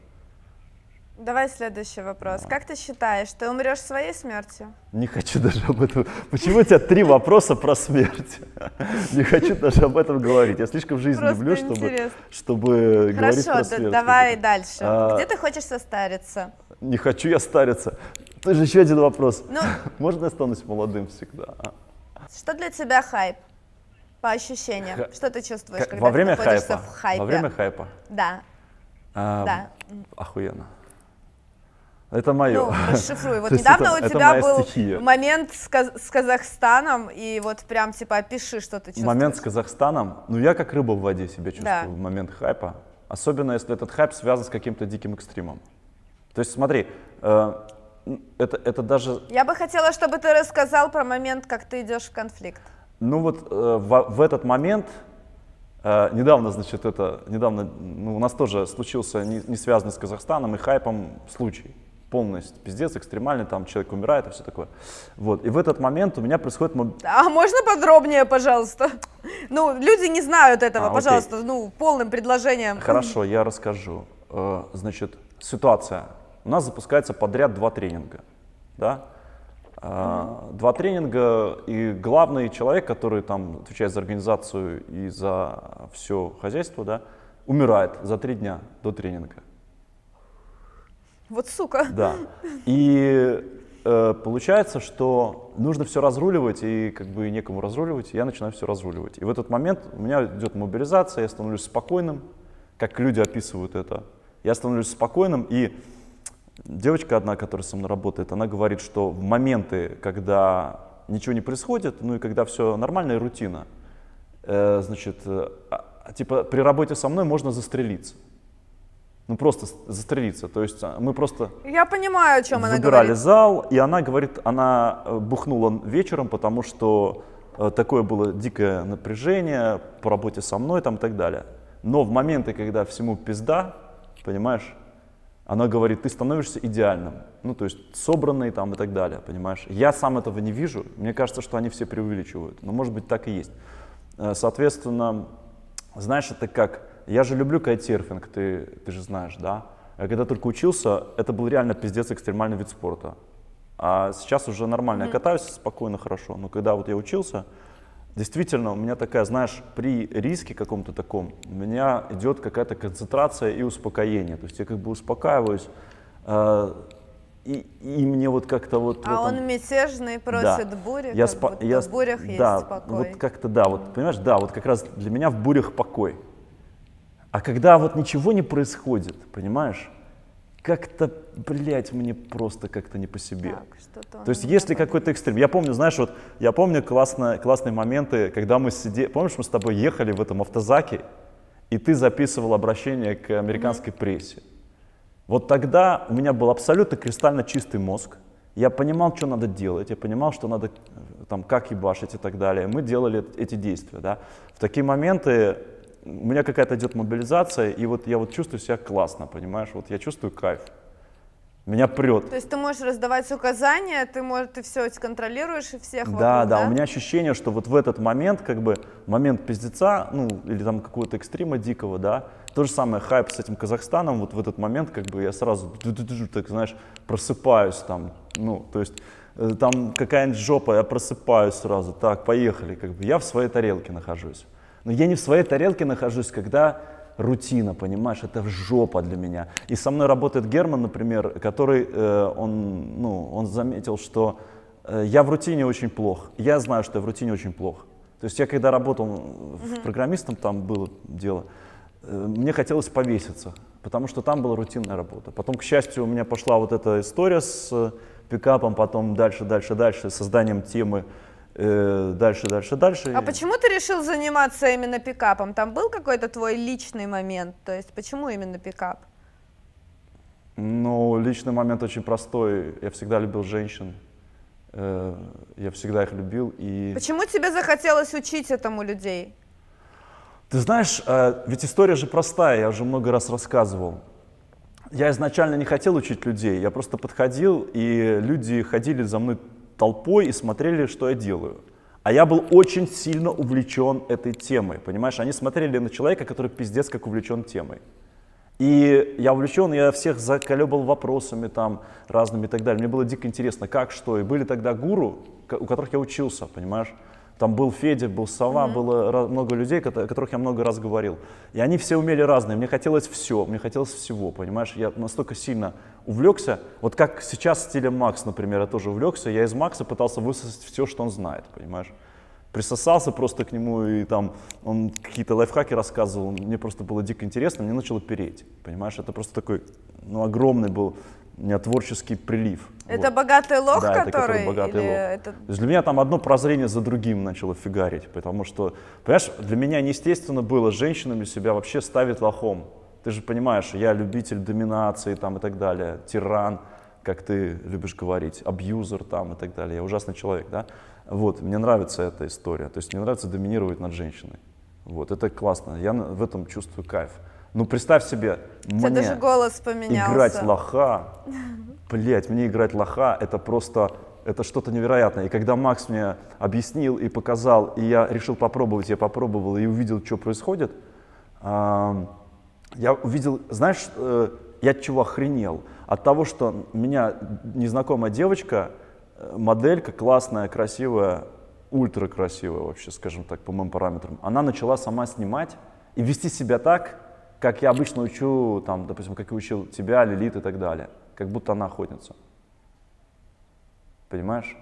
Давай следующий вопрос. Как ты считаешь, ты умрешь своей смертью? Не хочу даже об этом. Почему у тебя три вопроса про смерть? Не хочу даже об этом говорить. Я слишком жизнь Просто люблю, чтобы, чтобы говорить Хорошо, про да- смерть. давай дальше. А. Где ты хочешь состариться? Не хочу я стариться. Тоже еще один вопрос. Ну, [LAUGHS] Можно я останусь молодым всегда? что для тебя хайп? По ощущениям. Ха- Что ты чувствуешь, Как- когда Во время ты находишься хайпа. в хайпе? Во время хайпа. Да. А, Да. Охуенно. Это мое. Ну, расшифруй. Вот недавно это- у тебя был стихия. момент с, Каз- с Казахстаном, и вот прям типа опиши, что ты чувствуешь. Момент с Казахстаном. Ну, я как рыба в воде себя чувствую Да. в момент хайпа. Особенно, если этот хайп связан с каким-то диким экстримом. То есть, смотри, э, это, это даже Я бы хотела, чтобы ты рассказал про момент, как ты идешь в конфликт. Ну вот э, в, в этот момент, э, недавно, значит, это, недавно, ну, у нас тоже случился не, не связанный с Казахстаном и хайпом случай. Полностью пиздец, экстремальный, там человек умирает и все такое. Вот, и в этот момент у меня происходит А можно подробнее, пожалуйста? Ну, люди не знают этого, А, окей. пожалуйста, ну, полным предложением. Хорошо, я расскажу. Э, Значит, ситуация. У нас запускается подряд два тренинга. Да? А, Два тренинга, и главный человек, который там отвечает за организацию и за все хозяйство, да, умирает за три дня до тренинга. Вот сука. Да. И э, получается, что нужно все разруливать, и как бы некому разруливать, и я начинаю все разруливать. И в этот момент у меня идет мобилизация, я становлюсь спокойным, как люди описывают это. Я становлюсь спокойным, и девочка одна, которая со мной работает, она говорит, что в моменты, когда ничего не происходит, ну и когда все нормально и рутина, э, значит, э, а, типа при работе со мной можно застрелиться. Ну просто застрелиться. То есть а, мы просто Я понимаю, о чем она говорит. зал, и она говорит, она э, бухнула вечером, потому что э, такое было дикое напряжение по работе со мной там и так далее. Но в моменты, когда всему пизда, понимаешь, она говорит, ты становишься идеальным, ну то есть собранный там и так далее, понимаешь. Я сам этого не вижу, мне кажется, что они все преувеличивают, но может быть так и есть. Э, Соответственно, знаешь, это как, я же люблю кайтсерфинг, ты, ты же знаешь, да? Я когда только учился, это был реально пиздец экстремальный вид спорта. А сейчас уже нормально, я катаюсь спокойно, хорошо. Но когда вот я учился, действительно, у меня такая, знаешь, при риске каком-то таком, у меня идет какая-то концентрация и успокоение. То есть я как бы успокаиваюсь, э, и, и мне вот как-то вот... А этом- он мятежный, да. просит бури, я как спа- будто я в бурях есть да, покой. Вот как-то да, вот понимаешь, да, вот как раз для меня в бурях покой. А когда вот ничего не происходит, понимаешь, как-то, блядь, мне просто как-то не по себе. Так, То есть если какой-то экстрим, я помню, знаешь, вот я помню классно, классные моменты, когда мы сидели, помнишь, мы с тобой ехали в этом автозаке, и ты записывал обращение к американской прессе. Вот тогда у меня был абсолютно кристально чистый мозг. Я понимал, что надо делать, я понимал, что надо э, там как ебашить и так далее. Мы делали эти действия. Да. В такие моменты у меня какая-то идет мобилизация, и вот я вот чувствую себя классно, понимаешь? Вот я чувствую кайф. Меня прет. То есть ты можешь раздавать указания, ты, можешь, ты все контролируешь и всех Да, вокруг, да, да, у меня ощущение, что вот в этот момент, как бы, момент пиздеца, ну, или там какого-то экстрима дикого, да, то же самое хайп с этим Казахстаном, вот в этот момент, как бы, я сразу, так, знаешь, просыпаюсь там, ну, то есть, э, там какая-нибудь жопа, я просыпаюсь сразу, так, поехали, как бы, я в своей тарелке нахожусь. Но я не в своей тарелке нахожусь, когда рутина, понимаешь, это жопа для меня. И со мной работает Герман, например, который, э, он, ну, он заметил, что э, я в рутине очень плох. Я знаю, что я в рутине очень плох. То есть я когда работал mm программистом, там было дело, э, мне хотелось повеситься, потому что там была рутинная работа. Потом, к счастью, у меня пошла вот эта история с э, пикапом, потом дальше, дальше, дальше, созданием темы дальше, дальше, дальше. А почему ты решил заниматься именно пикапом? Там был какой-то твой личный момент? То есть почему именно пикап? Ну, личный момент очень простой. Я всегда любил женщин. Э, я всегда их любил. И... Почему тебе захотелось учить этому людей? Ты знаешь, э, ведь история же простая, я уже много раз рассказывал. Я изначально не хотел учить людей, я просто подходил, и люди ходили за мной толпой и смотрели, что я делаю. А я был очень сильно увлечен этой темой, понимаешь? Они смотрели на человека, который пиздец как увлечен темой. И я увлечен, я всех заколебал вопросами там разными и так далее. Мне было дико интересно, как, что. И были тогда гуру, у которых я учился, понимаешь? Там был Федя, был Сова, mm-hmm. было много людей, о которых я много раз говорил. И они все умели разные. Мне хотелось все, мне хотелось всего, понимаешь? Я настолько сильно увлекся. Вот как сейчас стилем Макс, например, я тоже увлекся. Я из Макса пытался высосать все, что он знает, понимаешь? Присосался просто к нему, и там он какие-то лайфхаки рассказывал. Мне просто было дико интересно, мне начало переть, понимаешь? Это просто такой, ну, огромный был меня творческий прилив. Это вот. богатый лох, да, который? Это, который богатый или лох. Это... То есть для меня там одно прозрение за другим начало фигарить, потому что, понимаешь, для меня неестественно было женщинами себя вообще ставить лохом. Ты же понимаешь, я любитель доминации там и так далее, тиран, как ты любишь говорить, абьюзер там и так далее. Я ужасный человек, да? Вот, мне нравится эта история. То есть мне нравится доминировать над женщиной. Вот, это классно. Я в этом чувствую кайф. Ну, представь себе, мне даже голос поменялся. играть лоха, [LAUGHS] блять, мне играть лоха, это просто, это что-то невероятное. И когда Макс мне объяснил и показал, и я решил попробовать, я попробовал и увидел, что происходит, я увидел, знаешь, э, я чего охренел? От того, что меня незнакомая девочка, э, моделька классная, красивая, ультра красивая вообще, скажем так, по моим параметрам, она начала сама снимать и вести себя так, как я обычно учу, там, допустим, как я учил тебя, Лилит и так далее, как будто она охотница. Понимаешь?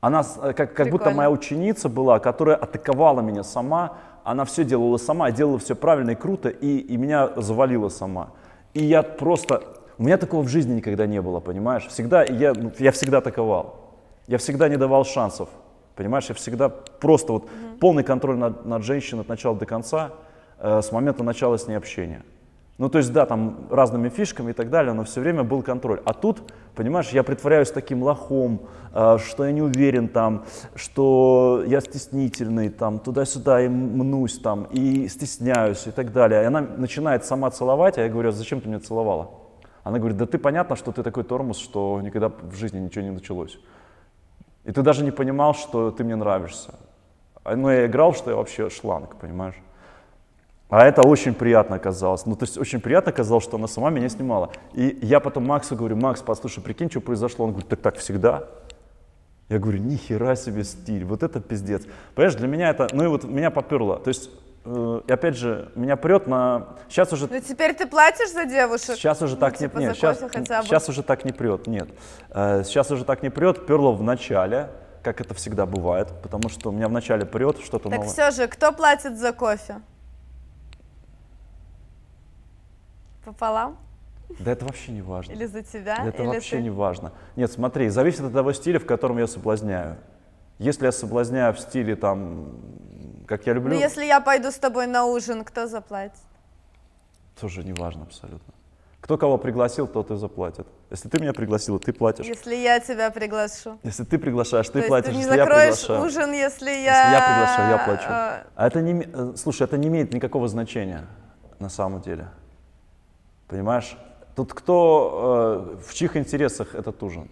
Она э, как, как будто моя ученица была, которая атаковала меня сама, она все делала сама, делала все правильно и круто, и, и меня завалила сама. И я просто, у меня такого в жизни никогда не было, понимаешь? Всегда, я, ну, я всегда атаковал, я всегда не давал шансов, понимаешь? Я всегда просто вот mm-hmm. полный контроль над, над женщиной от начала до конца, Э, с момента начала с ней общения. Ну, то есть, да, там разными фишками и так далее, но все время был контроль. А тут, понимаешь, я притворяюсь таким лохом, э, что я не уверен там, что я стеснительный, там, туда-сюда и мнусь там, и стесняюсь и так далее. И она начинает сама целовать, а я говорю, а зачем ты меня целовала? Она говорит, да ты понятно, что ты такой тормоз, что никогда в жизни ничего не началось. И ты даже не понимал, что ты мне нравишься. Но ну, я играл, что я вообще шланг, понимаешь? А это очень приятно оказалось. Ну, то есть очень приятно оказалось, что она сама меня снимала. И я потом Максу говорю, Макс, послушай, прикинь, что произошло. Он говорит, так так всегда. Я говорю, ни хера себе стиль, вот это пиздец. Понимаешь, для меня это, ну и вот меня поперло. То есть, э, и опять же, меня прет на... Сейчас уже... Ну теперь ты платишь за девушек? Сейчас уже ну, так типа не... Нет, сейчас, сейчас уже так не прет, нет. Э, сейчас уже так не прет, перло в начале, как это всегда бывает, потому что у меня в начале прет что-то так новое. Так все же, кто платит за кофе? Пополам? Да это вообще не важно. Или за тебя? Это или вообще ты... не важно. Нет, смотри, зависит от того стиля, в котором я соблазняю. Если я соблазняю в стиле там, как я люблю... Ну если я пойду с тобой на ужин, кто заплатит? Тоже не важно абсолютно. Кто кого пригласил, тот и заплатит. Если ты меня пригласила, ты платишь. Если я тебя приглашу. Если ты приглашаешь, ты То платишь. Есть ты не если закроешь я ужин, если я... Если я приглашаю, я плачу. А, а это не... Э, слушай, это не имеет никакого значения на самом деле. Понимаешь? Тут кто, э, в чьих интересах этот ужин?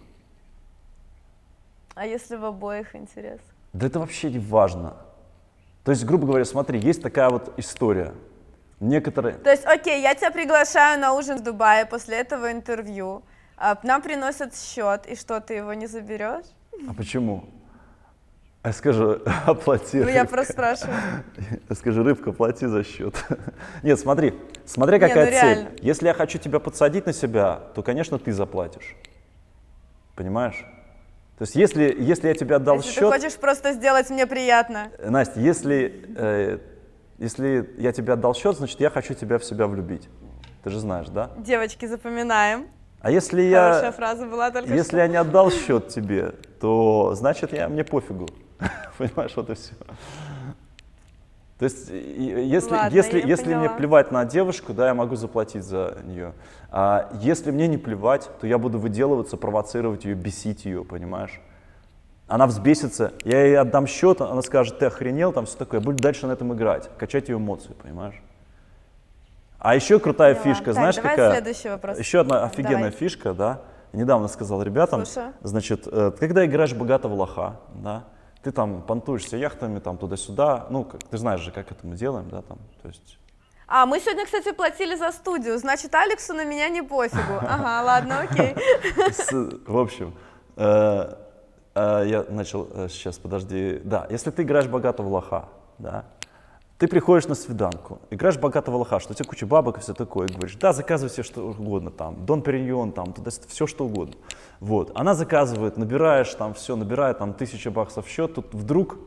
А если в обоих интересах? Да это вообще не важно. То есть, грубо говоря, смотри, есть такая вот история. Некоторые... То есть, окей, я тебя приглашаю на ужин в Дубае после этого интервью. А, нам приносят счет, и что, ты его не заберешь? А почему? А скажи, [LAUGHS] оплати. Ну, я просто спрашиваю. Скажи, рыбка, плати за счет. [LAUGHS] Нет, смотри, смотри, какая ну цель. реально. Если я хочу тебя подсадить на себя, то, конечно, ты заплатишь. Понимаешь? То есть, если, если я тебе отдал Если ты счет, хочешь просто сделать мне приятно. Настя, если, э, если я тебе отдал счет, значит, я хочу тебя в себя влюбить. Ты же знаешь, да? Девочки, запоминаем. А если Хорошая я, фраза была только если что. я не отдал счет тебе, то значит, я, мне пофигу. [LAUGHS] Понимаешь, вот и все. То есть, если, Ладно, если, если мне плевать на девушку, да, я могу заплатить за нее. А если мне не плевать, то я буду выделываться, провоцировать ее, бесить ее, понимаешь? Она взбесится, я ей отдам счет, она скажет, ты охренел, там все такое, я буду дальше на этом играть, качать ее эмоции, понимаешь? А еще крутая Поняла. фишка, Так, знаешь давай какая? следующий вопрос. Еще одна офигенная Давай. фишка, да. Недавно сказал ребятам, Слушаю. значит, э, когда играешь богатого лоха, да, ты там понтуешься яхтами, там туда-сюда, ну, как, ты знаешь же, как это мы делаем, да, там, то есть А, мы сегодня, кстати, платили за студию, значит, Алексу на меня не пофигу. [LAUGHS] Ага, ладно, окей. В общем, э, э, я начал, э, сейчас, подожди, да, если ты играешь богатого лоха, да, ты приходишь на свиданку, играешь богатого лоха, что у тебя куча бабок и все такое, и говоришь, да, заказывай все что угодно, там, Дон Периньон, там, туда, все что угодно. Вот, она заказывает, набираешь там все, набирает там тысяча баксов в счет, тут вдруг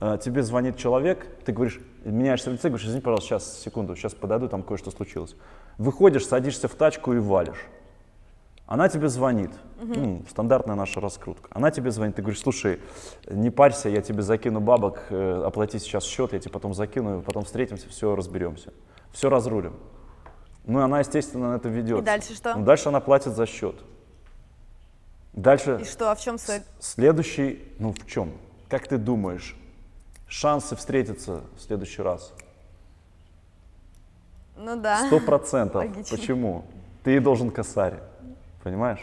э, тебе звонит человек, ты говоришь, меняешься в лице, говоришь, извини, пожалуйста, сейчас, секунду, сейчас подойду, там кое-что случилось. Выходишь, садишься в тачку и валишь. Она тебе звонит, ну, стандартная наша раскрутка. Она тебе звонит, ты говоришь, слушай, не парься, я тебе закину бабок, э, оплати сейчас счет, я тебе потом закину, потом встретимся, все разберемся, все разрулим. Ну и она, естественно, на это ведет. И дальше что? Ну, дальше она платит за счет. Дальше И что, а в чем суть? следующий, ну в чем? Как ты думаешь, шансы встретиться в следующий раз? Ну да. Сто процентов. [LAUGHS] Почему? Ты должен косарь, понимаешь?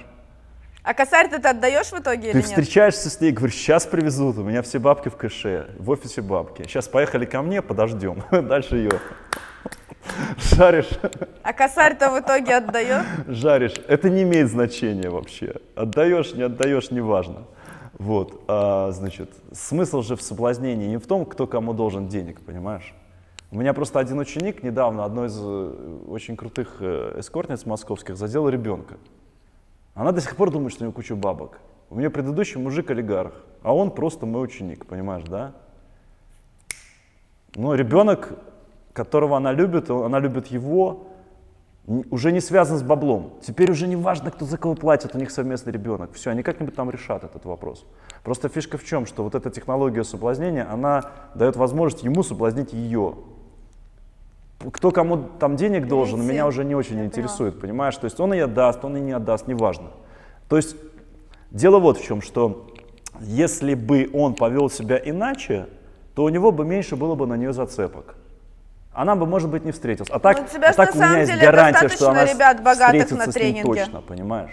А косарь ты отдаешь в итоге Ты или нет? встречаешься с ней, говоришь, сейчас привезут, у меня все бабки в кэше, в офисе бабки. Сейчас поехали ко мне, подождем. [LAUGHS] Дальше ее. Жаришь, А косарь-то в итоге отдает? жаришь. Это не имеет значения вообще. Отдаешь, не отдаешь, неважно. Вот, а, значит, смысл же в соблазнении не в том, кто кому должен денег, понимаешь? У меня просто один ученик недавно, одной из э, очень крутых э, эскортниц московских, задел ребенка. Она до сих пор думает, что у него куча бабок. У нее предыдущий мужик олигарх, а он просто мой ученик, понимаешь, да? Но ребенок, которого она любит, он- она любит его, уже не связан с баблом. Теперь уже не важно, кто за кого платит, у них совместный ребенок. Все, они как-нибудь там решат этот вопрос. Просто фишка в чем, что вот эта технология соблазнения, она дает возможность ему соблазнить ее. Кто кому там денег должен, Перейти. меня уже не очень Я интересует, понимаешь? То есть он и отдаст, он и не отдаст, неважно. То есть дело вот в чем, что если бы он повел себя иначе, то у него бы меньше было бы на нее зацепок. Она бы, может быть, не встретилась. А так, Ну, у тебя а так у меня есть гарантия, что она ребят богатых встретится на с ним точно, понимаешь?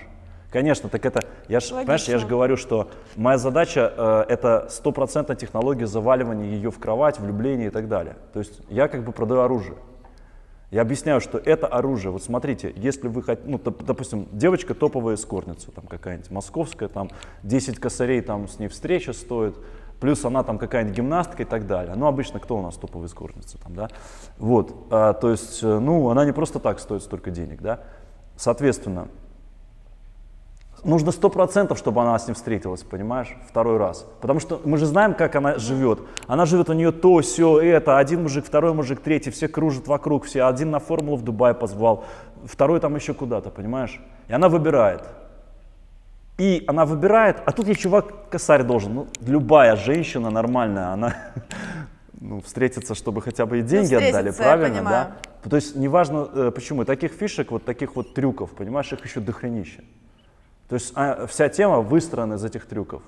Конечно, так это, я ж, понимаешь, я же говорю, что моя задача э, это стопроцентная технология заваливания ее в кровать, влюбления и так далее. То есть я как бы продаю оружие. Я объясняю, что это оружие. Вот смотрите, если вы хотите, ну, доп- допустим, девочка топовая эскортница, там какая-нибудь московская, там 10 косарей там с ней встреча стоит, плюс она там какая-нибудь гимнастка и так далее. Ну, обычно кто у нас топовая эскортница там, да? Вот, а, то есть, э, ну, она не просто так стоит столько денег, да? Соответственно, нужно сто процентов, чтобы она с ним встретилась, понимаешь, второй раз. Потому что мы же знаем, как она живет. Она живет у нее то, все, это. Один мужик, второй мужик, третий, все кружат вокруг, все. Один на формулу в Дубай позвал, второй там еще куда-то, понимаешь? И она выбирает. И она выбирает, а тут ей чувак косарь должен. Ну, любая женщина нормальная, она [LAUGHS] ну, встретится, чтобы хотя бы и деньги отдали, встретиться, я правильно, да? То есть неважно, э, почему. Таких фишек, вот таких вот трюков, понимаешь, их еще дохренища. То есть а, вся тема выстроена из этих трюков.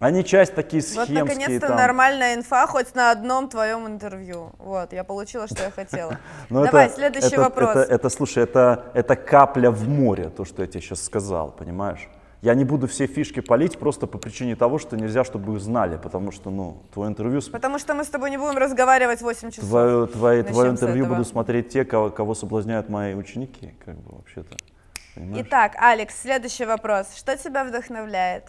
Они часть такие Вот схемские наконец-то там. нормальная инфа хоть на одном твоем интервью. Вот, я получила, что я хотела. [LAUGHS] Но Давай, это- следующий это- вопрос. Это, это, слушай, это, это капля в море, то, что я тебе сейчас сказал, понимаешь? Я не буду все фишки полить просто по причине того, что нельзя, чтобы их знали, потому что, ну, твое интервью, Потому что мы с тобой не будем разговаривать 8 часов. твое, твое, Начнем твое с интервью будут смотреть те, кого, кого соблазняют мои ученики, как бы, вообще-то. Понимаешь? Итак, Алекс, следующий вопрос. Что тебя вдохновляет?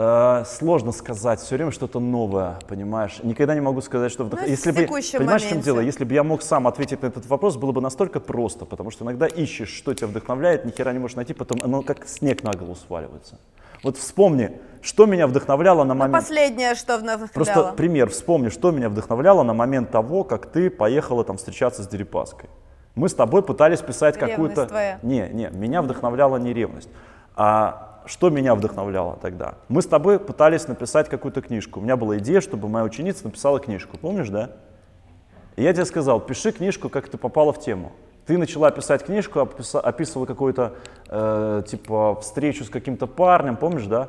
Э, сложно сказать, все время что-то новое, понимаешь? Никогда не могу сказать, что вдох- Ну, если бы, понимаешь, в чем дело? Если бы я мог сам ответить на этот вопрос, было бы настолько просто, потому что иногда ищешь, что тебя вдохновляет, ни хера не можешь найти, потом оно как снег на голову сваливается. Вот вспомни, что меня вдохновляло на Ну, момент... последнее, что вдохновляло. Просто пример, вспомни, что меня вдохновляло на момент того, как ты поехала там встречаться с Дерипаской. Мы с тобой пытались писать какую-то... твоя. Не, не, меня вдохновляла не ревность. А что меня вдохновляло тогда? Мы с тобой пытались написать какую-то книжку. У меня была идея, чтобы моя ученица написала книжку. Помнишь, да? И я тебе сказал, пиши книжку, как ты попала в тему. Ты начала писать книжку, описывала какую-то, э, типа, встречу с каким-то парнем, помнишь, да?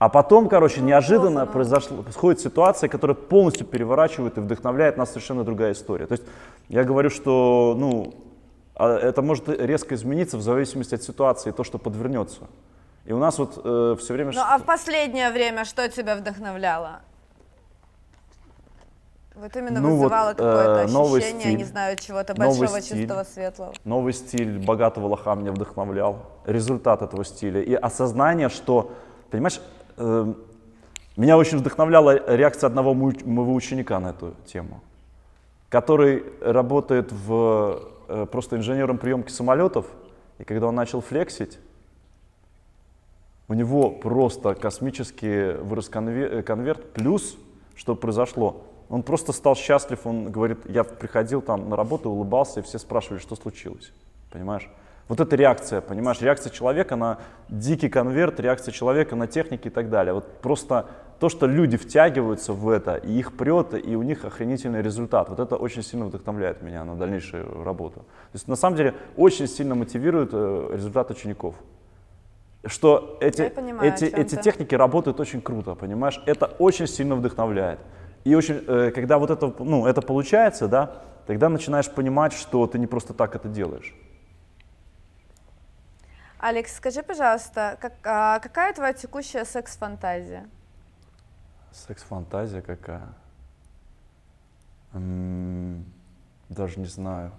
А потом, короче, неожиданно произошла, происходит ситуация, которая полностью переворачивает и вдохновляет нас совершенно другая история. То есть я говорю, что ну, а это может резко измениться в зависимости от ситуации, то, что подвернется. И у нас вот все время... Ну, а в последнее время что тебя вдохновляло? Вот именно Ну, вот, вызывало какое-то э, новый ощущение, стиль. не знаю, чего-то большого, стиль. чистого, светлого. Новый стиль богатого лоха меня вдохновлял. Результат этого стиля. И осознание, что, понимаешь, э, меня очень вдохновляла реакция одного моего ученика на эту тему, который работает в, э, просто инженером приемки самолетов. И когда он начал флексить, у него просто космически вырос э, конверт. Плюс, что произошло, он просто стал счастлив, он говорит, я приходил там на работу, улыбался, и все спрашивали, что случилось, понимаешь? Вот эта реакция, понимаешь, реакция человека на дикий конверт, реакция человека на техники и так далее. Вот просто то, что люди втягиваются в это, и их прет, и у них охренительный результат. Вот это очень сильно вдохновляет меня на дальнейшую работу. То есть на самом деле очень сильно мотивирует э, результат учеников. Что эти, понимаю, эти, эти ты. техники работают очень круто, понимаешь? Это очень сильно вдохновляет. И очень, э, когда вот это, ну, это получается, да, тогда начинаешь понимать, что ты не просто так это делаешь. Алекс, скажи, пожалуйста, как- а, какая твоя текущая секс-фантазия? Секс-фантазия какая? М, Даже не знаю.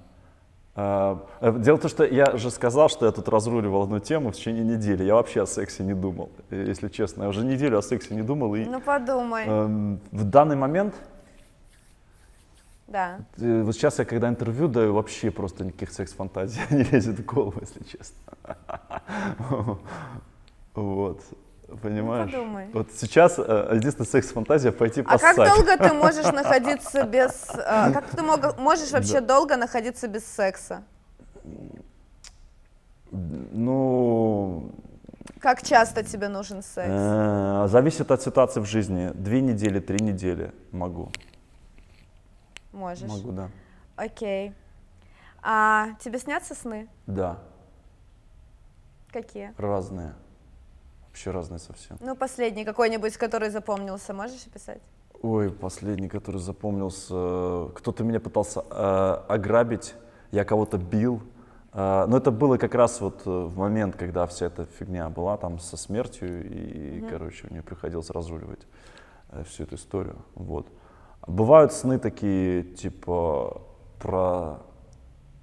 А, э, Дело в том, что я же сказал, что я тут разруливал одну тему в течение недели. Я вообще о сексе не думал, э, если честно. Я уже неделю о сексе не думал. И Ну, подумай. эм, в данный момент, Да. э, вот сейчас я когда интервью даю, вообще просто никаких секс-фантазий [LAUGHS] не лезет в голову, если честно. [LAUGHS] Вот. Понимаешь? подумай. Вот сейчас э, единственная секс-фантазия пойти А как поссать. долго ты [LAUGHS] можешь находиться без... а, Как ты мог- можешь вообще долго находиться без секса? Ну, Как часто тебе нужен секс? э, зависит от ситуации в жизни. Две недели, три недели могу. Можешь. Могу, да. Окей. А тебе снятся сны? Да, Какие? разные. Вообще разные совсем. Ну, последний какой-нибудь, который запомнился, можешь описать? Ой, последний, который запомнился. Кто-то меня пытался э, ограбить, я кого-то бил. Э, но это было как раз вот э, в момент, когда вся эта фигня была там со смертью, и, короче, мне приходилось разруливать э, всю эту историю. Вот. Бывают сны такие, типа, про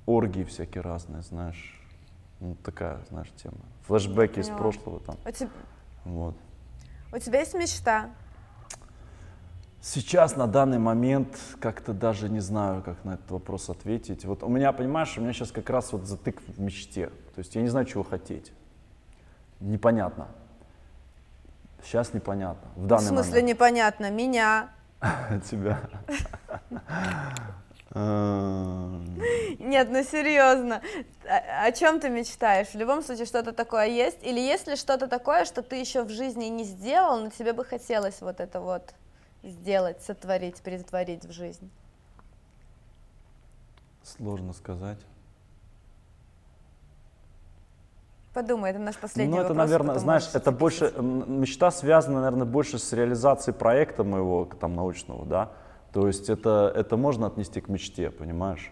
оргии всякие разные, знаешь. Ну, такая, знаешь, тема. Флэшбэки из прошлого там. У, теб- Вот. у тебя есть мечта? Сейчас, на данный момент, как-то даже не знаю, как на этот вопрос ответить. Вот у меня, понимаешь, у меня сейчас как раз вот затык в мечте. То есть я не знаю, чего хотеть. Непонятно. Сейчас непонятно. В В данный смысле момент. непонятно? Меня? [LAUGHS] Тебя. [LAUGHS] Эм, Нет, ну серьезно. О, о чем ты мечтаешь? В любом случае что-то такое есть? Или есть ли что-то такое, что ты еще в жизни не сделал, но тебе бы хотелось вот это вот сделать, сотворить, притворить в жизнь? Сложно сказать. Подумай, это наш последний Ну, это, вопрос. наверное, знаешь, это больше, мечта связана, наверное, больше с реализацией проекта моего, там, научного, да. То есть это, это можно отнести к мечте, понимаешь?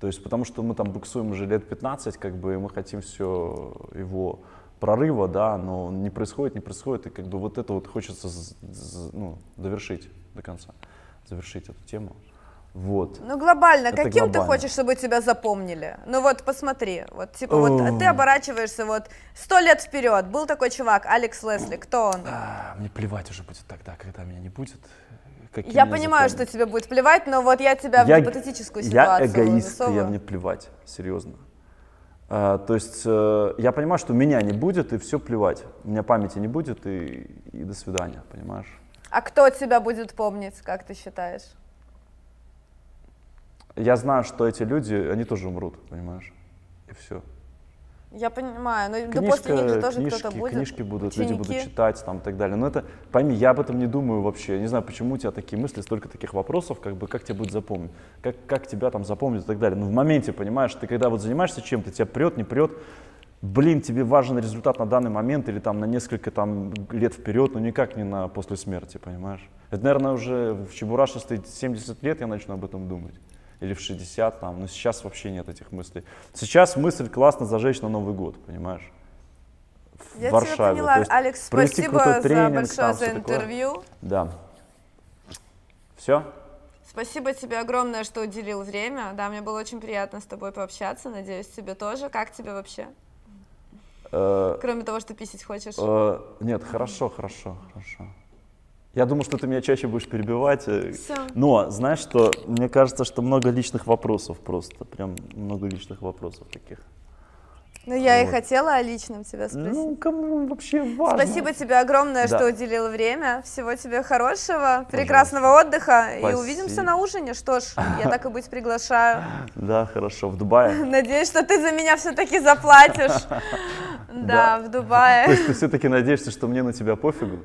То есть потому что мы там буксуем уже лет 15, как бы, и мы хотим все его прорыва, да, но не происходит, не происходит, и как бы вот это вот хочется ну, довершить до конца, завершить эту тему. Вот. Ну, глобально, Это каким ты глобально. хочешь, чтобы тебя запомнили? Ну вот посмотри, вот типа вот а ты оборачиваешься вот сто лет вперед. Был такой чувак, Алекс Лесли, кто он? А, мне плевать уже будет тогда, когда меня не будет. каким Я понимаю, запомнят. что тебе будет плевать, но вот я тебя в я, гипотетическую я ситуацию эгоист, я засовываю. мне плевать, серьезно. А, то есть э, я понимаю, что меня не будет, и все плевать. У меня памяти не будет, и, и до свидания, понимаешь? А кто тебя будет помнить, как ты считаешь? Я знаю, что эти люди, они тоже умрут, понимаешь? И все. Я понимаю, но да после них же тоже книжки, кто-то будет. книжки будут, люди будут ученики. читать там и так далее. Но это, пойми, я об этом не думаю вообще. Я не знаю, почему у тебя такие мысли, столько таких вопросов, как бы, как тебя будет запомнить, как, как тебя там запомнить и так далее. Но в моменте, понимаешь, ты когда вот занимаешься чем-то, тебя прет, не прет, блин, тебе важен результат на данный момент или там на несколько там лет вперед, но никак не на после смерти, понимаешь? Это, наверное, уже в чебурашистой 70 лет я начну об этом думать. Или в 60 там, но сейчас вообще нет этих мыслей. Сейчас мысль классно зажечь на Новый год, понимаешь? В Я Варшаве. тебя поняла. Есть Алекс, спасибо за тренинг, большое там за всё такое. интервью. Да. Все? Спасибо тебе огромное, что уделил время. Да, мне было очень приятно с тобой пообщаться. Надеюсь, тебе тоже. Как тебе вообще? Э, Кроме того, что писать хочешь. э, нет, хорошо, хорошо, хорошо. Я думал, что ты меня чаще будешь перебивать. э, Всё. Но знаешь что? Мне кажется, что много личных вопросов просто. Прям много личных вопросов таких. Ну, я и вот. хотела о личном тебя спросить. Ну, кому вообще важно? Спасибо тебе огромное, Да. что уделил время. Всего тебе хорошего, прекрасного отдыха. И Спасибо. увидимся на ужине. Что ж, я так и быть приглашаю. [LAUGHS] Да, хорошо. В Дубае. [LAUGHS] Надеюсь, что ты за меня все-таки заплатишь. [LAUGHS] Да, в То Дубае. есть ты все-таки надеешься, что мне на тебя пофигу?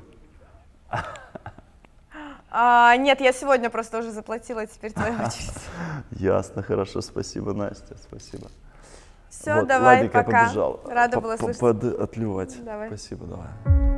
А, Нет, я сегодня просто уже заплатила, теперь твоя [LAUGHS] очередь. Ясно, хорошо. Спасибо, Настя. Спасибо. Все, Вот, давай, я пока. побежал. Рада была слышать. под- отливать. Давай. Спасибо, давай.